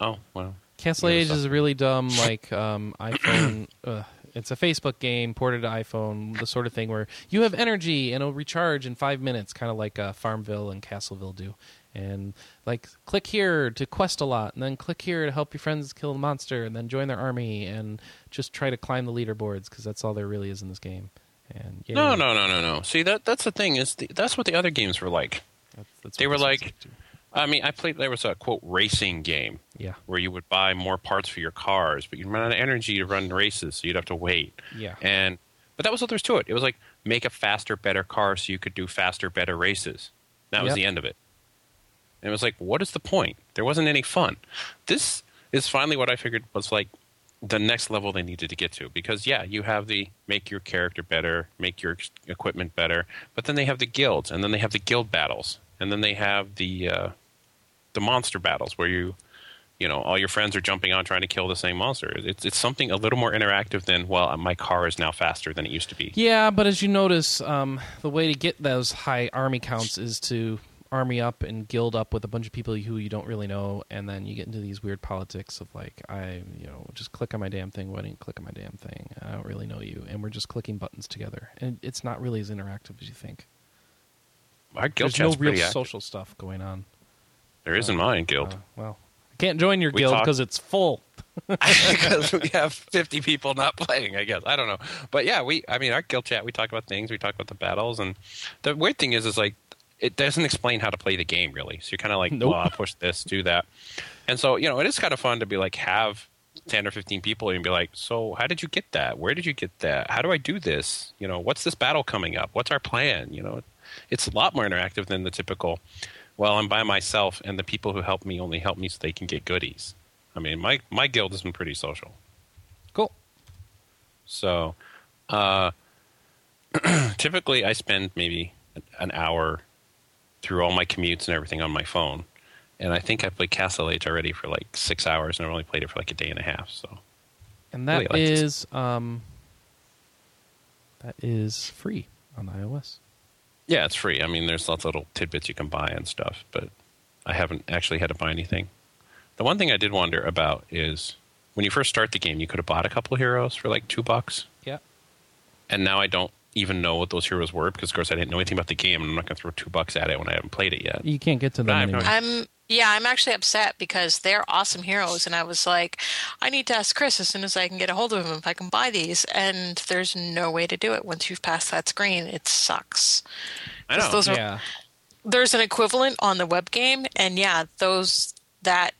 oh well, Castle Age is a really dumb like um, iPhone. uh, it's a Facebook game ported to iPhone. The sort of thing where you have energy and it'll recharge in five minutes, kind of like uh, Farmville and Castleville do. And like click here to quest a lot, and then click here to help your friends kill the monster, and then join their army, and just try to climb the leaderboards because that's all there really is in this game. And yay. no, no, no, no, no. See that that's the thing is the, that's what the other games were like. That's, that's They were like- I mean, I played. There was a quote racing game yeah, where you would buy more parts for your cars, but you'd run out of energy to run races, so you'd have to wait. yeah. And but that was what there was to it. It was like make a faster, better car so you could do faster, better races. That was Yep. the end of it. And it was like, what is the point? There wasn't any fun. This is finally what I figured was like the next level they needed to get to because yeah, you have the make your character better, make your equipment better, but then they have the guilds, and then they have the guild battles, and then they have the uh, the monster battles where you you know all your friends are jumping on trying to kill the same monster. It's it's something a little more interactive than well, my car is now faster than it used to be. Yeah, but as you notice, um, the way to get those high army counts is to army up and guild up with a bunch of people who you don't really know, and then you get into these weird politics of like, I, you know, just click on my damn thing. Why didn't you click on my damn thing? I don't really know you, and we're just clicking buttons together, and it's not really as interactive as you think. Our guild There's no real social stuff going on. There is in mine guild Uh, well, I can't join your We guild because it's full. because we have 50 people not playing. I guess I don't know, but yeah, we. I mean, our guild chat. We talk about things. We talk about the battles, and the weird thing is, is like it doesn't explain how to play the game really. So you're kind of like, Nope. well, I'll push this, do that, and so you know, it is kind of fun to be like have. 10 or 15 people and be like, so how did you get that? Where did you get that? How do I do this? You know, what's this battle coming up? What's our plan? You know, it's a lot more interactive than the typical, well, I'm by myself and the people who help me only help me so they can get goodies. I mean, my, my guild has been pretty social. Cool. So, uh, typically I spend maybe an hour through all my commutes and everything on my phone. And I think I played Castle Age already for like six hours, and I've only played it for like a day and a half. So, And that Really is um, that is free on iOS. Yeah, it's free. I mean, there's lots of little tidbits you can buy and stuff, but I haven't actually had to buy anything. The one thing I did wonder about is when you first start the game, you could have bought a couple of heroes for like two bucks. Yeah. and now I don't even know what those heroes were because, of course, I didn't know anything about the game, and I'm not going to throw two bucks at it when I haven't played it yet. You can't get to them I have no anymore. I'm yeah, I'm actually upset because they're awesome heroes, and I was like, I need to ask Chris as soon as I can get a hold of him if I can buy these, and there's no way to do it once you've passed that screen. It sucks. I know. Those are yeah. there's an equivalent on the web game, and yeah, those that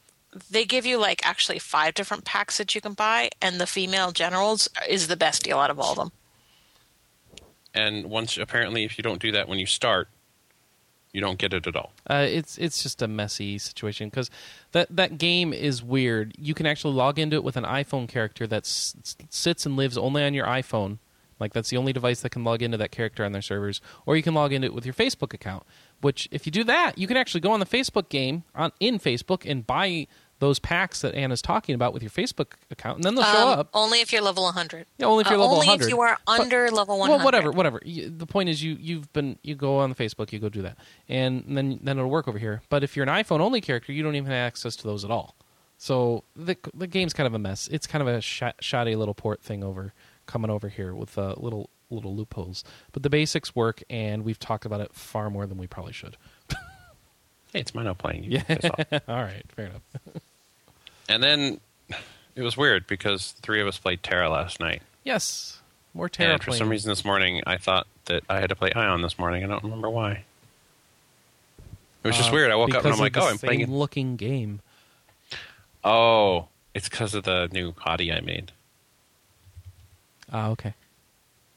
they give you like actually five different packs that you can buy, and the female generals is the best deal out of all of them. And once apparently, if you don't do that when you start, you don't get it at all. Uh, it's it's just a messy situation because that that game is weird. You can actually log into it with an iPhone character that s- sits and lives only on your iPhone. Like that's the only device that can log into that character on their servers, or you can log into it with your Facebook account. Which, if you do that, you can actually go on the Facebook game on in Facebook and buy those packs that Anna's talking about with your Facebook account, and then they'll show Um, up. Only if you're level 100. Yeah, only if you're Uh, level only 100. if you are But- under level 100. Well, whatever, whatever. You, the point is, you you've been you go on the Facebook, you go do that, and then then it'll work over here. But if you're an iPhone only character, you don't even have access to those at all. So the the game's kind of a mess. It's kind of a shot, shoddy little port thing over coming over here with uh, little little loopholes. But the basics work, and we've talked about it far more than we probably should. Hey, it's mine not playing. You Yeah. piss all right, fair enough. And then it was weird because the three of us played TERA last night. Yes, more TERA and for some reason this morning, I thought that I had to play Aion this morning. I don't remember why. It was just Uh, weird. I woke up and I'm of like, the oh, I'm playing. same looking game. Oh, it's because of the new hottie I made. Ah, okay.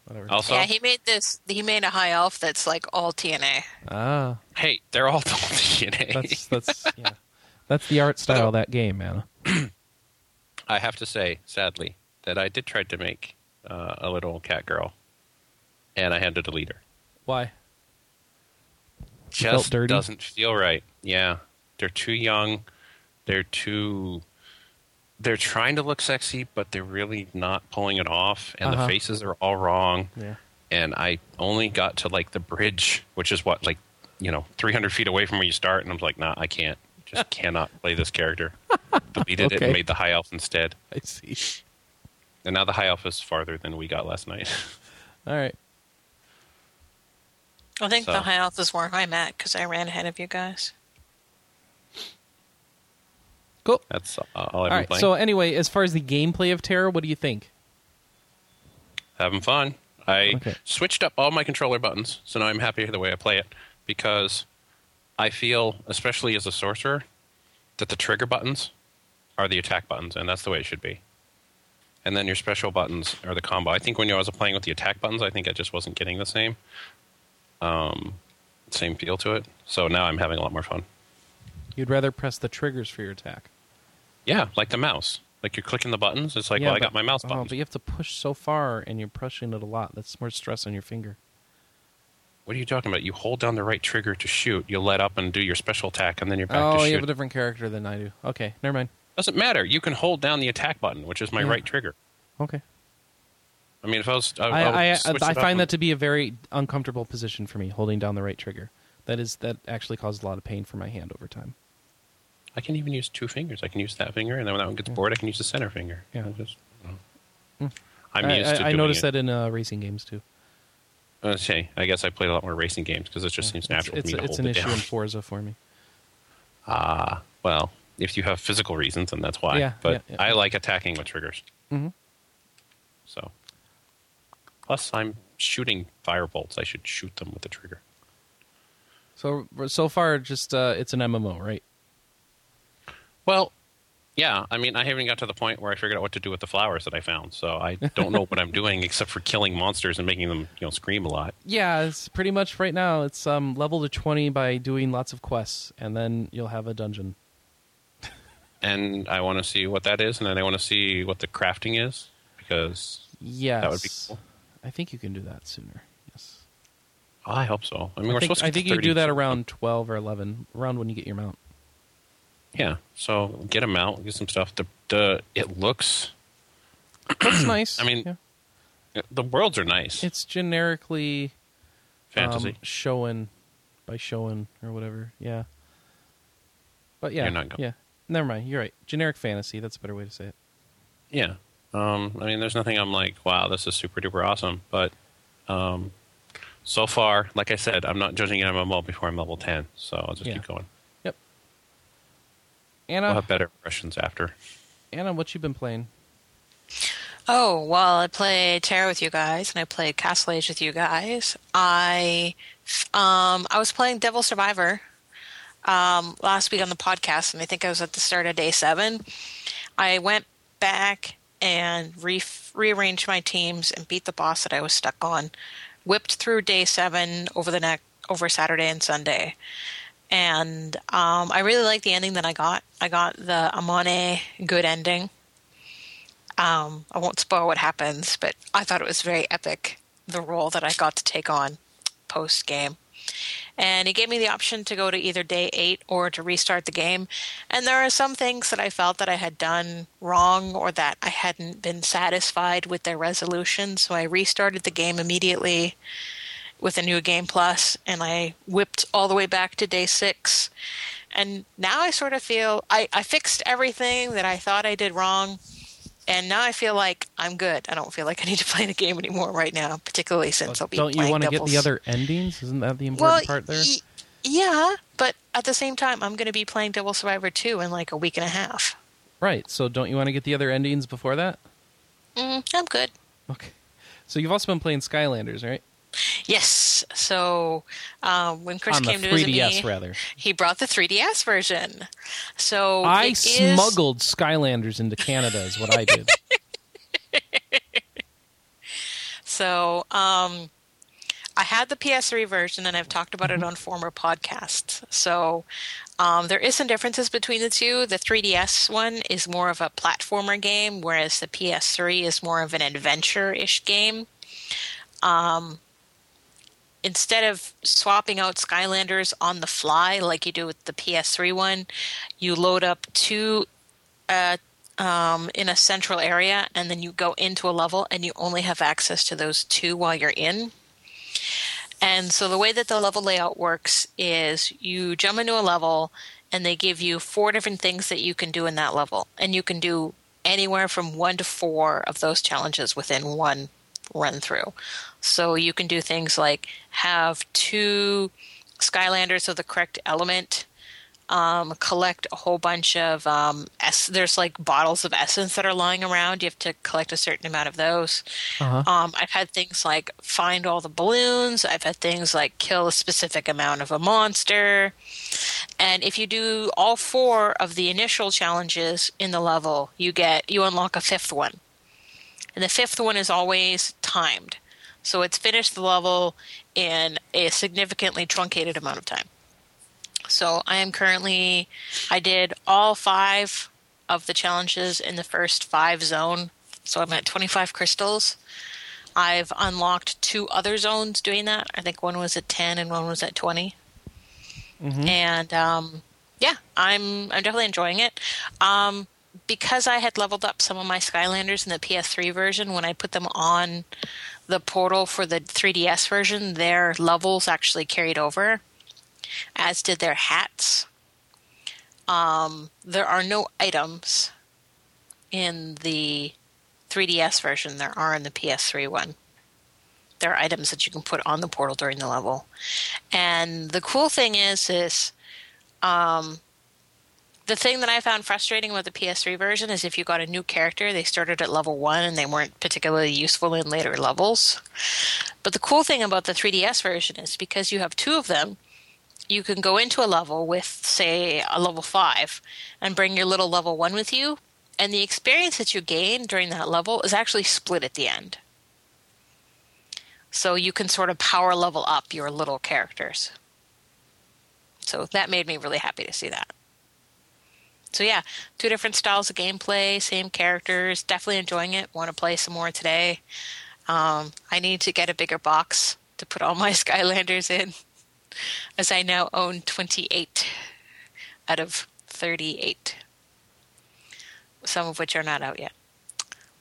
Whatever. Also, Yeah, he made this. He made a high elf that's like all TNA. ah, hey, they're all TNA. that's that's yeah. That's the art style of that game, man. I have to say, sadly, that I did try to make uh, a little cat girl, and I had to delete her. Why? Just dirty? doesn't feel right. Yeah, they're too young. They're too. They're trying to look sexy, but they're really not pulling it off, and Uh-huh. the faces are all wrong. Yeah. And I only got to like the bridge, which is what like you know 300 feet away from where you start, and I was like, nah, I can't. Just cannot play this character. Deleted it and made the high elf instead. I see. And now the high elf is farther than we got last night. All right. I think So- the high elf is where I'm at because I ran ahead of you guys. Cool. That's uh, all I've All been playing. So anyway, as far as the gameplay of TERA, what do you think? having fun. I Okay. switched up all my controller buttons, so now I'm happy the way I play it because I feel, especially as a sorcerer, that the trigger buttons are the attack buttons, and that's the way it should be. And then your special buttons are the combo. I think when I was playing with the attack buttons, I think I just wasn't getting the same, um, same feel to it. So now I'm having a lot more fun. You'd rather press the triggers for your attack. Yeah, like the mouse. Like you're clicking the buttons. It's like, Yeah, well, I got my mouse Oh, but you have to push so far, and you're pushing it a lot. That's more stress on your finger. What are you talking about? You hold down the right trigger to shoot. You let up and do your special attack, and then you're back oh, to shoot. Oh, you have a different character than I do. Okay, never mind. Doesn't matter. You can hold down the attack button, which is my Yeah. right trigger. Okay. I mean, if I was, I, I I, I, I find that to be a very uncomfortable position for me, holding down the right trigger. That is that actually causes a lot of pain for my hand over time. I can even use two fingers. I can use that finger, and then when that one gets bored, I can use the center finger. Yeah. I just, Mm. I'm I, used to. I, I noticed it. that in uh, racing games too. Uh, say, I guess I played a lot more racing games because it just seems natural it's, for me to it's hold an it issue down. in Forza for me. Ah, well, if you have physical reasons, then that's why. Yeah, but yeah, yeah. I like attacking with triggers. Mm-hmm. So, plus I'm shooting firebolts. I should shoot them with the trigger. So so far, just uh, it's an MMO, right? Well, yeah. I mean, I haven't got to the point where I figured out what to do with the flowers that I found. So I don't know what I'm doing except for killing monsters and making them, you know, scream a lot. Yeah, it's pretty much right now. It's um, level to twenty by doing lots of quests, and then you'll have a dungeon. And I want to see what that is, and then I want to see what the crafting is because Yes, that would be cool. I think you can do that sooner. Yes, Oh, I hope so. I mean, I we're think, supposed to I think you 30 do that around twelve or eleven, around when you get your mount. Yeah. So get them out, get some stuff. The, the it looks. Looks nice. I mean, Yeah. The worlds are nice. it's generically Fantasy. um, showing by showing or whatever. Yeah, but yeah, You're not go- yeah. Never mind. You're right. Generic fantasy. That's a better way to say it. Yeah. Um, I mean, there's nothing I'm like, wow, this is super duper awesome. But um, so far, like I said, I'm not judging an MMO before I'm level 10. So I'll just Yeah. keep going. Yep. Anna, I'll have better impressions after. Anna, what you been playing? Oh, well, I played TERA with you guys, and I played Castle Age with you guys. I, um, I was playing Devil Survivor. um, last week on the podcast, and I think I was at the start of day seven. I went back and re- rearranged my teams and beat the boss that I was stuck on. Whipped through day seven over the next over Saturday and Sunday, and um, I really like the ending that I got. I got the Amane good ending. Um, I won't spoil what happens, but I thought it was very epic. The role that I got to take on post game and he gave me the option to go to either day eight or to restart the game. And there are some things that I felt that I had done wrong or that I hadn't been satisfied with their resolution. So I restarted the game immediately with a new game plus, and I whipped all the way back to day six. And now I sort of feel I, I fixed everything that I thought I did wrong and now I feel like I'm good. I don't feel like I need to play the game anymore right now, particularly since I'll be. Don't you want to get the other endings? Isn't that the important well, part there? Y- yeah, but at the same time, I'm going to be playing Devil Survivor 2 in like a week and a half. Right. So don't you want to get the other endings before that? Mm, I'm good. Okay. So you've also been playing Skylanders, right? Yes. So um, when Chris On came to visit 3DS, me, rather. he brought the 3DS version. So I it is- smuggled Skylanders into Canada, is what I did. So um, I had the PS3 version, and I've talked about it on former podcasts. So um, there is some differences between the two. The 3DS one is more of a platformer game, whereas the PS3 is more of an adventure-ish game. Um, instead of swapping out Skylanders on the fly like you do with the PS3 one, you load up two uh, um, in a central area, and then you go into a level, and you only have access to those two while you're in. And so the way that the level layout works is you jump into a level, and they give you four different things that you can do in that level, and you can do anywhere from one to four of those challenges within one run through. So you can do things like have two Skylanders of the correct element um, collect a whole bunch of um, es- there's like bottles of essence that are lying around. You have to collect a certain amount of those. Uh-huh. Um, I've had things like find all the balloons. I've had things like kill a specific amount of a monster. And if you do all four of the initial challenges in the level, you get you unlock a fifth one. And the fifth one is always timed. So it's finished the level in a significantly truncated amount of time. So I am currently, I did all five of the challenges in the first five zone. So I'm at 25 crystals. I've unlocked two other zones doing that. I think one was at 10 and one was at 20. And um, yeah, I'm I'm definitely enjoying it. Um, because I had leveled up some of my Skylanders in the PS3 version, when I put them on the portal for the 3DS version, their levels actually carried over as did their hats. Um, there are no items in the 3DS version. There are in the PS3 one. There are items that you can put on the portal during the level, and the cool thing is, is um, the thing that I found frustrating with the PS3 version is if you got a new character, they started at level one and they weren't particularly useful in later levels. But the cool thing about the 3DS version is because you have two of them, you can go into a level with, say, a level five and bring your little level one with you. And the experience that you gain during that level is actually split at the end. So you can sort of power level up your little characters. So that made me really happy to see that. So yeah, two different styles of gameplay, same characters. Definitely enjoying it. Want to play some more today. Um, I need to get a bigger box to put all my Skylanders in as I now own 28 out of 38, some of which are not out yet.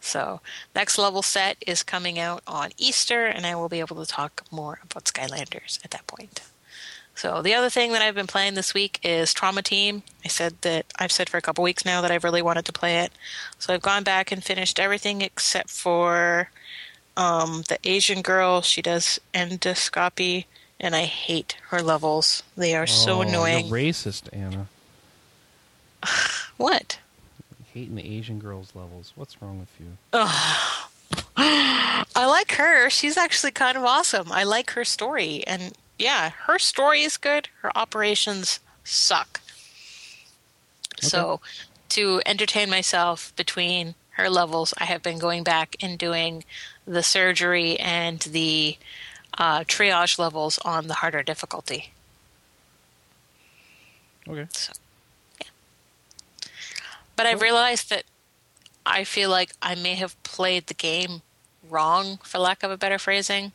So, next level set is coming out on Easter, and I will be able to talk more about Skylanders at that point. So, the other thing that I've been playing this week is Trauma Team. I said that I've said for a couple weeks now that I've really wanted to play it. So, I've gone back and finished everything except for um, the Asian girl. She does endoscopy and I hate her levels. They are so Oh, annoying. You're racist, Anna. What? Hating the Asian girls' levels. What's wrong with you? I like her. She's actually kind of awesome. I like her story. And yeah, her story is good. Her operations suck. So, to entertain myself between her levels, I have been going back and doing the surgery and the uh, triage levels on the harder difficulty. Okay. But I've realized that I feel like I may have played the game wrong, for lack of a better phrasing.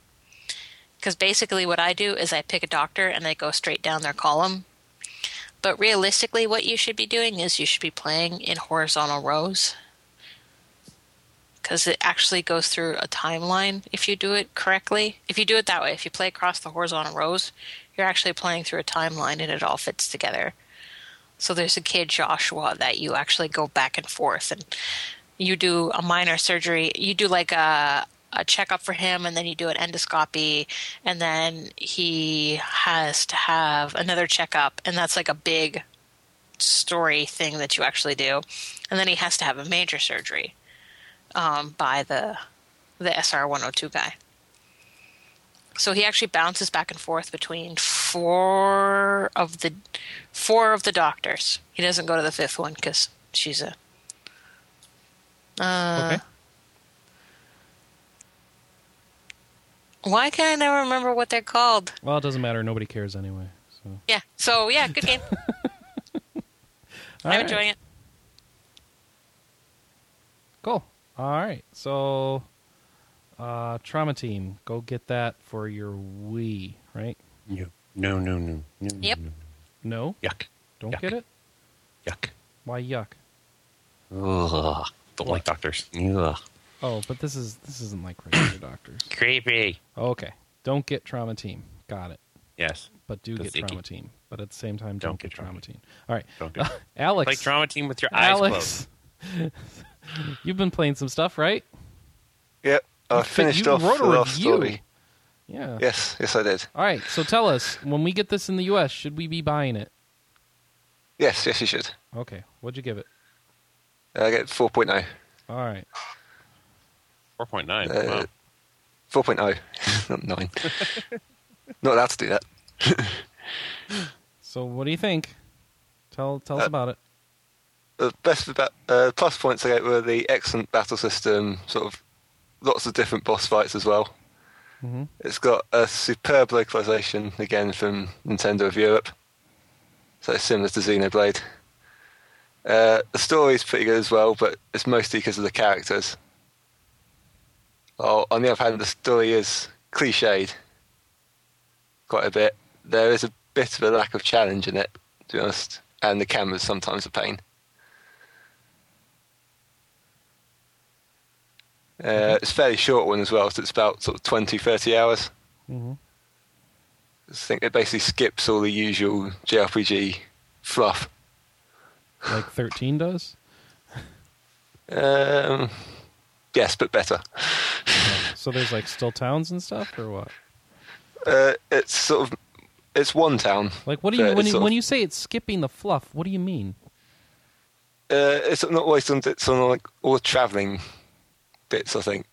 Because basically, what I do is I pick a doctor and I go straight down their column. But realistically, what you should be doing is you should be playing in horizontal rows. Because it actually goes through a timeline if you do it correctly. If you do it that way, if you play across the horizontal rows, you're actually playing through a timeline and it all fits together. So there's a kid, Joshua, that you actually go back and forth and you do a minor surgery. You do like a, a checkup for him and then you do an endoscopy and then he has to have another checkup and that's like a big story thing that you actually do. And then he has to have a major surgery um, by the the SR 102 guy. So he actually bounces back and forth between four of the four of the doctors. He doesn't go to the fifth one because she's a. Uh, Okay. Why can I never remember what they're called? Well, it doesn't matter. Nobody cares anyway. So. Yeah. So yeah, good game. I'm right. enjoying it. Cool. All right. So, uh, Trauma Team, go get that for your Wii, right? No, no, no, no. no Yep. no, No, no. Yuck. don't Yuck. get it. Yuck. Why yuck? Ugh. Don't like doctors. Ugh. Oh, but this is this isn't like regular doctors. Creepy. Okay, don't get Trauma Team. Got it. Yes. But do The get thinking. Trauma Team. But at the same time, don't, Don't get get Trauma Trauma Team. All right, Don't do it. Alex. Play drama team with your eyes closed. Alex, you've been playing some stuff, right? Yep, I You- finished you off wrote the a last review. story. Yeah. Yes, yes, I did. All right. So tell us, when we get this in the U.S., should we be buying it? Yes, yes, you should. Okay. What'd you give it? Uh, I get 4.0. All right. 4.9. Uh, wow. 4.0, not 9. not allowed to do that. So what do you think? Tell tell us Uh, about it. The best about, uh, plus points I get were the excellent battle system, sort of lots of different boss fights as well. hmm It's got a superb localization, again from Nintendo of Europe. So it's similar to Xenoblade. Uh, the story's pretty good as well, but it's mostly because of the characters. Well, on the other hand, the story is cliched quite a bit. There is a bit of a lack of challenge in it, to be honest, and the camera's sometimes a pain. Uh, it's a fairly short one as well, so it's about sort of 20, 30 hours. hmm I think it basically skips all the usual JRPG fluff. Like thirteen does. Um, yes, but better. So there's like still towns and stuff, or what? Uh, it's sort of it's one town. Like what do you Uh, when you when of- you say it's skipping the fluff? What do you mean? Uh, it's not always on it's on like all the travelling bits. I think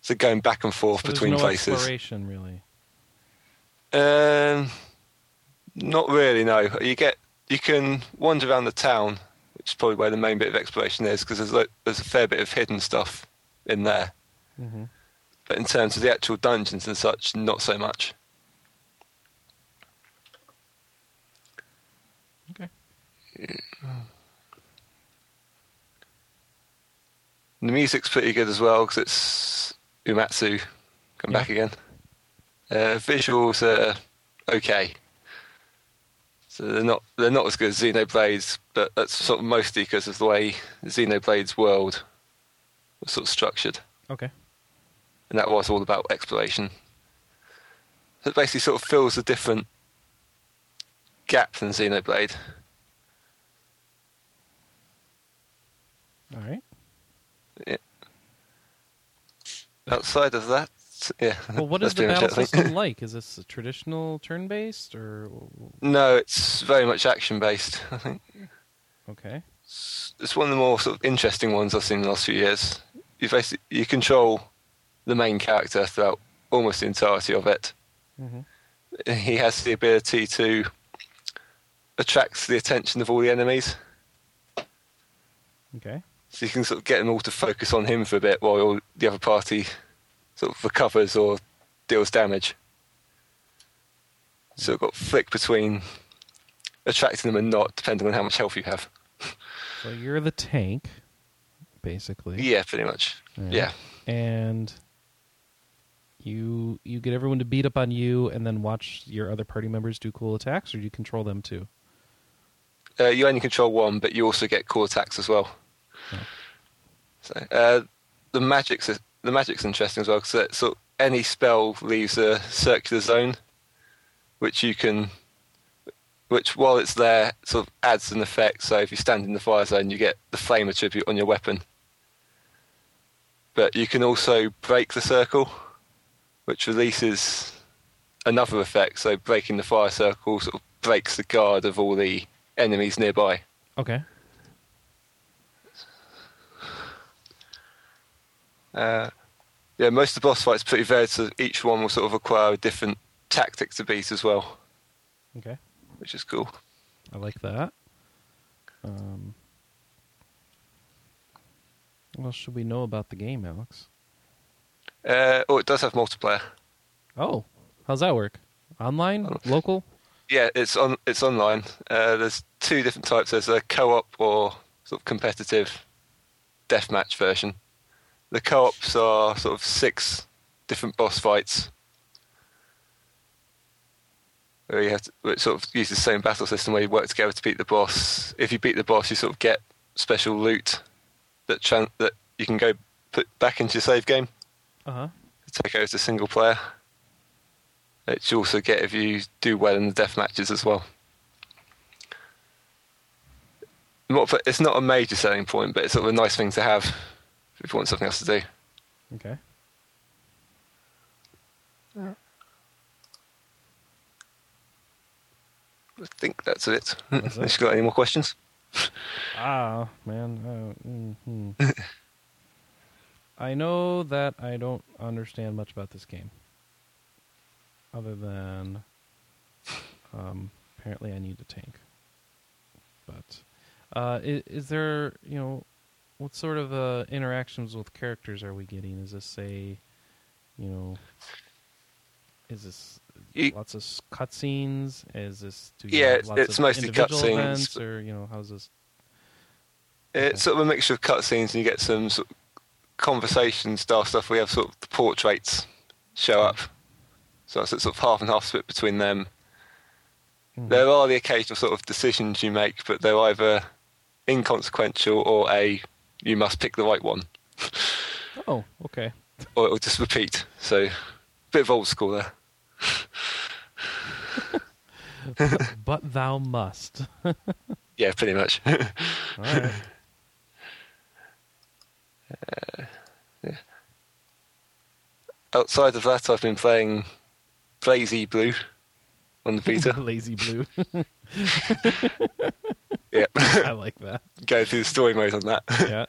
so going back and forth So there's between no places. exploration really. Um, not really. No, you get you can wander around the town, which is probably where the main bit of exploration is, because there's like, there's a fair bit of hidden stuff in there. hmm But in terms of the actual dungeons and such, not so much. Okay. The music's pretty good as well because it's Uematsu come Yeah. back again. Uh, visuals are okay, so they're not they're not as good as Xenoblades, but that's sort of mostly because of the way Xenoblade's world was sort of structured, Okay. and that was all about exploration. So it basically sort of fills a different gap than Xenoblade. All right. Outside of that, yeah. Well, what is the battle it, I think. system like? Is this a traditional turn-based or No, it's very much action based. I think okay? it's, it's one of the more sort of interesting ones I've seen in the last few years. You basically you control the main character throughout almost the entirety of it. hmm He has the ability to attract the attention of all the enemies. Okay. So you can sort of get them all to focus on him for a bit while the other party sort of recovers or deals damage. So you've got flick between attracting them and not, depending on how much health you have. So you're the tank, basically. Yeah, pretty much. Yeah. Yeah. And you you get everyone to beat up on you, and then watch your other party members do cool attacks, or do you control them too? Uh, you only control one, but you also get cool attacks as well. Oh. So uh, the magic's the magic's interesting as well because sort of any spell leaves a circular zone, which you can, which while it's there, sort of adds an effect. So if you stand in the fire zone, you get the flame attribute on your weapon. But you can also break the circle, which releases another effect. So breaking the fire circle sort of breaks the guard of all the enemies nearby. Okay. Uh, yeah, most of the boss fights are pretty varied, so each one will sort of require a different tactic to beat as well, Okay. which is cool. I like that. Um, what else should we know about the game, Alex? Uh, oh, it does have multiplayer. Oh, how's that work? Online, local? Yeah, it's on. It's online. Uh, there's two different types. There's a co-op or sort of competitive deathmatch version. The co-ops are sort of six different boss fights. Where you have to it sort of use the same battle system where you work together to beat the boss. If you beat the boss, you sort of get special loot that tran- that you can go put back into your save game Uh huh. to take over to single player. Which you also get if you do well in the death matches as well. Not, it's not a major selling point, but it's sort of a nice thing to have if you want something else to do. Okay. I think that's it. That's it. You got any more questions? Ah, man. Uh, mhm. I know that I don't understand much about this game. Other than, um, apparently I need a tank. But, uh, is, is there, you know, what sort of uh, interactions with characters are we getting? Is this a, you know, is this You- lots of cutscenes? Is this do you Yeah, have lots it's of mostly cutscenes. or you know, how's this? It's sort of a mixture of cutscenes and you get some sort of conversation style stuff. We have sort of the portraits show up. So it's sort of half and half split between them. Mhm. There are the occasional sort of decisions you make, but they're either inconsequential or a you must pick the right one, Oh, okay. or it'll just repeat. So, bit of old school there. but thou must. Yeah, pretty much. All right. Uh, Outside of that, I've been playing Blazy Blue on the Vita. Lazy blue. Yeah, I like that. go through the story mode on that. Yeah.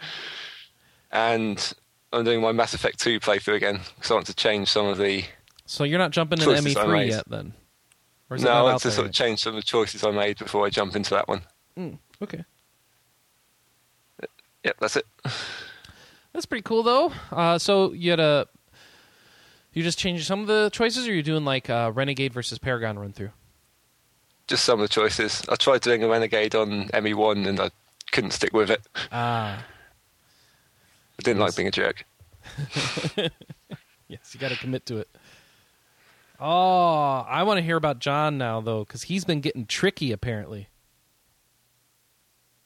and I'm doing my Mass Effect 2 playthrough again because I want to change some of the. So you're not jumping into ME3 yet, then? Or is it No, I want to sort of change some of the choices I made before I jump into that one. Mm, okay. Yep, that's it. That's pretty cool, though. Uh, so you had a. You just changed some of the choices, or you're doing like uh, Renegade versus Paragon run through? Just some of the choices. I tried doing a Renegade on ME1 and I couldn't stick with it. Ah. I didn't Yes. like being a jerk. Yes, you got to commit to it. Oh, I want to hear about John now, though, because he's been getting tricky, apparently.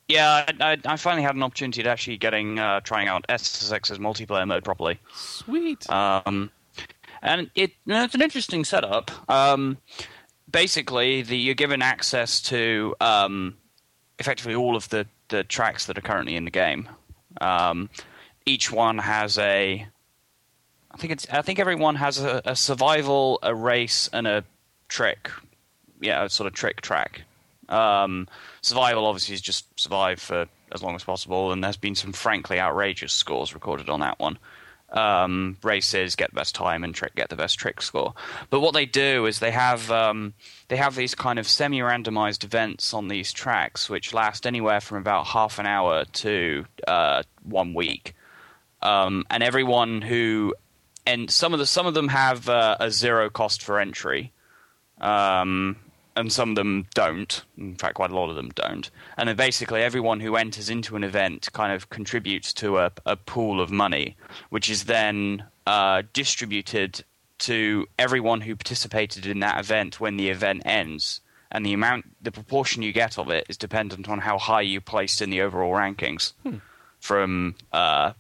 Yeah, I, I, I finally had an opportunity to actually getting uh, trying out SSX's multiplayer mode properly. Sweet. Um, and it you know, it's an interesting setup. Um, basically, the, you're given access to um, effectively all of the, the tracks that are currently in the game. Um, each one has a, I think it's I think everyone has a, a survival, a race, and a trick. Yeah, a sort of trick track. Um, survival obviously is just survive for as long as possible, and there's been some frankly outrageous scores recorded on that one. Um, races, get the best time, and trick, get the best trick score. But what they do is they have um, they have these kind of semi-randomized events on these tracks, which last anywhere from about half an hour to uh, one week. Um, and everyone who and some of the some of them have uh, a zero cost for entry, um, and some of them don't. In fact, quite a lot of them don't. And then basically, everyone who enters into an event kind of contributes to a, a pool of money, which is then uh, distributed to everyone who participated in that event when the event ends. And the amount, the proportion you get of it is dependent on how high you placed in the overall rankings, from uh,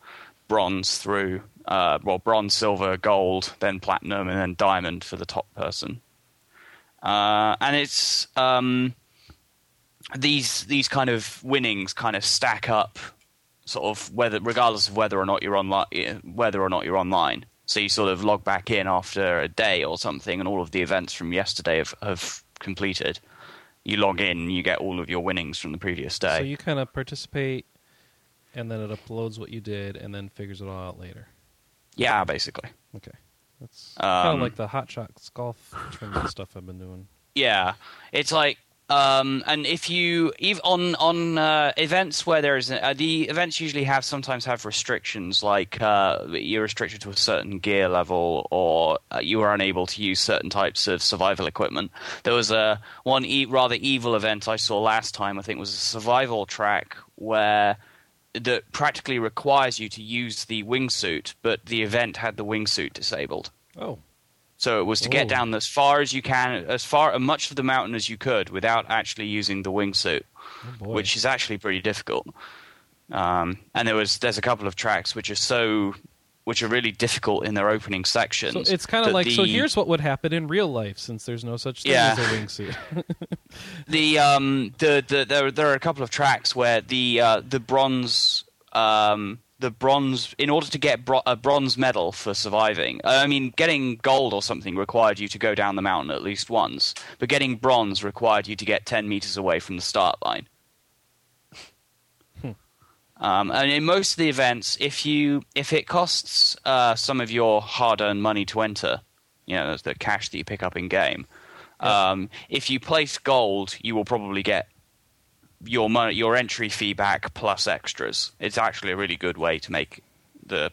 bronze through uh, well, bronze, silver, gold, then platinum, and then diamond for the top person. Uh, and it's um, these these kind of winnings kind of stack up, sort of whether regardless of whether or not you're online, whether or not you're online. So you sort of log back in after a day or something, and all of the events from yesterday have, have completed. You log in, you get all of your winnings from the previous day. So you kind of participate, and then it uploads what you did, and then figures it all out later. yeah, basically. Okay, that's kind of Um, like the Hot Shots golf tournament stuff I've been doing. Yeah, it's like, um, and if you ev- on on uh, events where there is uh, the events usually have sometimes have restrictions, like uh, you're restricted to a certain gear level, or uh, you are unable to use certain types of survival equipment. There was a one e- rather evil event I saw last time. I think was a survival track where that practically requires you to use the wingsuit, but the event had the wingsuit disabled. Oh, So it was to get Oh. down as far as you can, as far as much of the mountain as you could, without actually using the wingsuit, oh which is actually pretty difficult. Um, and there was there's a couple of tracks which are so, which are really difficult in their opening sections. so it's kind of like so. Here's what would happen in real life, since there's no such thing Yeah. as a wingsuit. the um the, the there there are a couple of tracks where the uh, the bronze um the bronze in order to get bro- a bronze medal for surviving i mean getting gold or something required you to go down the mountain at least once but getting bronze required you to get 10 meters away from the start line um, and in most of the events if you if it costs uh, some of your hard-earned money to enter you know the cash that you pick up in game um, if you place gold, you will probably get your money, your entry fee back plus extras. It's actually a really good way to make the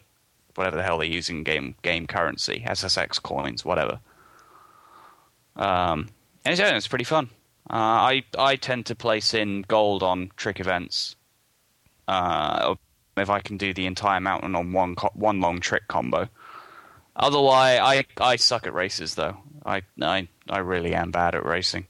whatever the hell they're using game game currency, SSX coins, whatever. Um, and it's, it's pretty fun. Uh, I I tend to place in gold on trick events. Uh, if I can do the entire mountain on one co- one long trick combo. Otherwise, I I suck at races though. I I I really am bad at racing.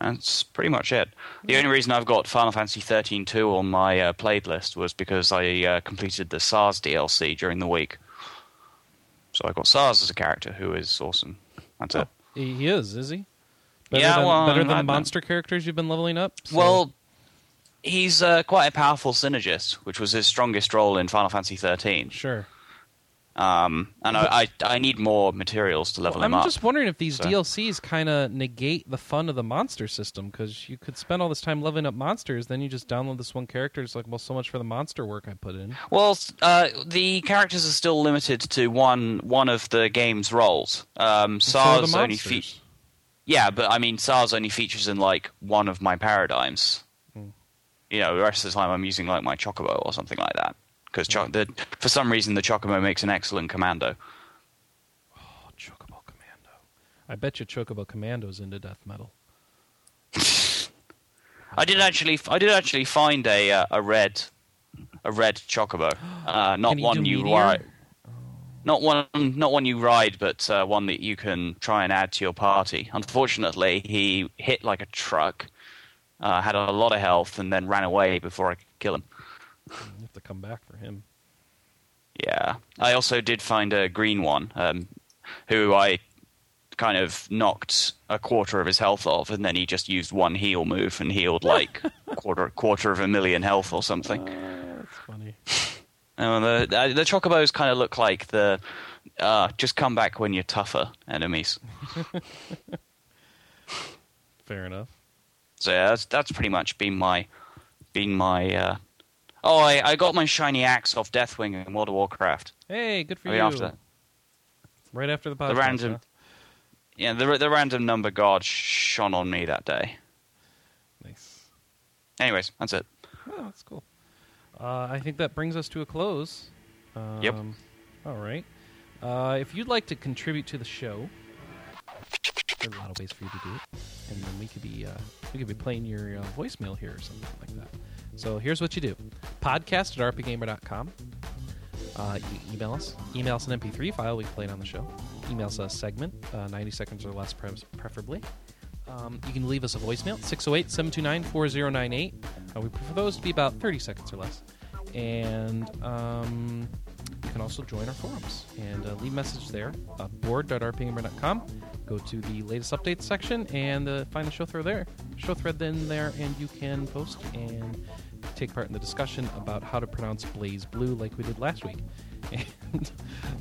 That's pretty much it. The only reason I've got Final Fantasy 13 2 on my uh, played list was because I uh, completed the Sazh DLC during the week. So I got Sazh as a character who is awesome. That's it. he is, is he? Better Yeah, than, well, better than monster characters you've been leveling up. So- Well, he's uh, quite a powerful synergist, which was his strongest role in Final Fantasy 13. sure. Um, and I, I I need more materials to level Well, I'm him up. just wondering if these So- DLCs kind of negate the fun of the monster system because you could spend all this time leveling up monsters, then you just download this one character. It's like, well, so much for the monster work I put in. Well, uh, the characters are still limited to one one of the game's roles. Um, So Sazh only features. Yeah, but I mean, Sazh only features in like one of my paradigms. You know, the rest of the time I'm using like my Chocobo or something like that. Because cho- the, for some reason the Chocobo makes an excellent commando. Oh, Chocobo Commando. I bet you Chocobo Commando's into death metal. I did actually, I did actually find a uh, a red, a red Chocobo. Uh, not Can one you Meteor? ride, not one, not one you ride, but uh, one that you can try and add to your party. Unfortunately, he hit like a truck, uh, had a lot of health, and then ran away before I could kill him. You have to come back for him. Yeah, I also did find a green one, um, who I kind of knocked a quarter of his health off, and then he just used one heal move and healed like quarter quarter of a million health or something. That's funny. The the, the chocobos kind of look like the uh, just come back when you're tougher enemies. Fair enough. So yeah, that's that's pretty much been my been my. Uh, Oh, I, I got my shiny axe off Deathwing in World of Warcraft. Hey, good for Right you. after Right after the podcast. the random, huh? yeah, the the random number god shone on me that day. Nice. Anyways, that's it. Oh, that's cool. Uh, I think that brings us to a close. Um, Yep. All right. Uh, if you'd like to contribute to the show, a lot of ways for you to do it, and then we could be uh, we could be playing your uh, voicemail here or something like that. So here's what you do: podcast at rpgamer.com. Uh, you email us. Email us an MP3 file. We can play it on the show. Email us a segment, uh, 90 seconds or less, pre- preferably. Um, you can leave us a voicemail, 608 729 4098. Uh, We prefer those to be about 30 seconds or less. And um, you can also join our forums and uh, leave message there. Uh, board.rpgamer.com. Go to the latest updates section and uh, find the show thread there. Show thread then there, and you can post and take part in the discussion about how to pronounce Blaze Blue like we did last week. And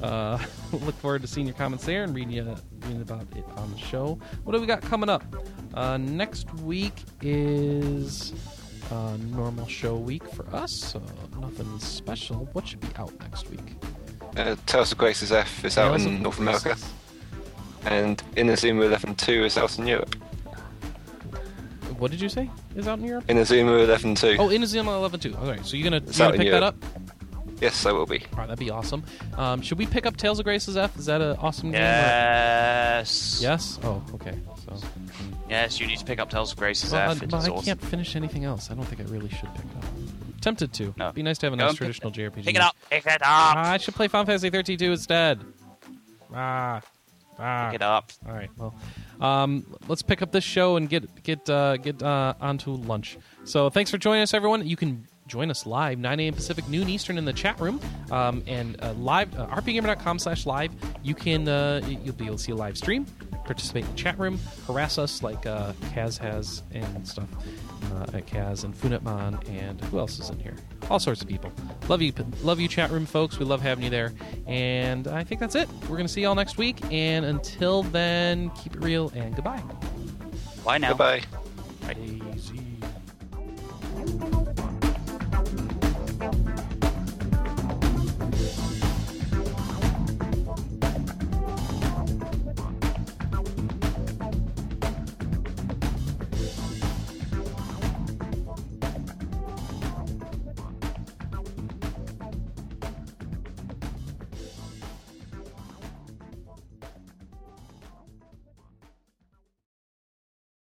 uh, look forward to seeing your comments there and reading, you, reading about it on the show. What do we got coming up? Uh, next week is a normal show week for us, so nothing special. What should be out next week? Uh, Tales of Graces F is out Tales in of North Graces. America, and Inazuma 11 2 is out in Europe. What did you say is out in Europe? Inazuma 11 2. Oh, Inazuma 11 2. All right, so you're gonna, It's you're gonna pick that up? Yes, I will be. All right, that'd be awesome. Um, should we pick up Tales of Graces F? Is that an awesome game? or- Yes. Yes. Oh, okay. So, Yes, you need to pick up Tales of Graces well, I, F. It but I awesome. can't finish anything else. I don't think I really should pick it up. Tempted to. No. Be nice to have a Go nice and pick- traditional JRPG. Pick it up. Pick it up. Ah, I should play Final Fantasy 13 2 instead. Ah. Ah. Pick it up. All right. Well, um, let's pick up this show and get get uh, get uh, onto lunch. So thanks for joining us, everyone. You can join us live 9 a.m. Pacific, noon Eastern in the chat room, um, and uh, live uh, rpgamer.com/live. You can uh, you'll be able to see a live stream, participate in the chat room, harass us like uh, Kaz has and stuff. Uh, at Kaz and Funetman and who else is in here? All sorts of people. Love you, love you, chat room folks. We love having you there. And I think that's it. We're gonna see y'all next week. And until then, keep it real and goodbye. Bye now. Goodbye.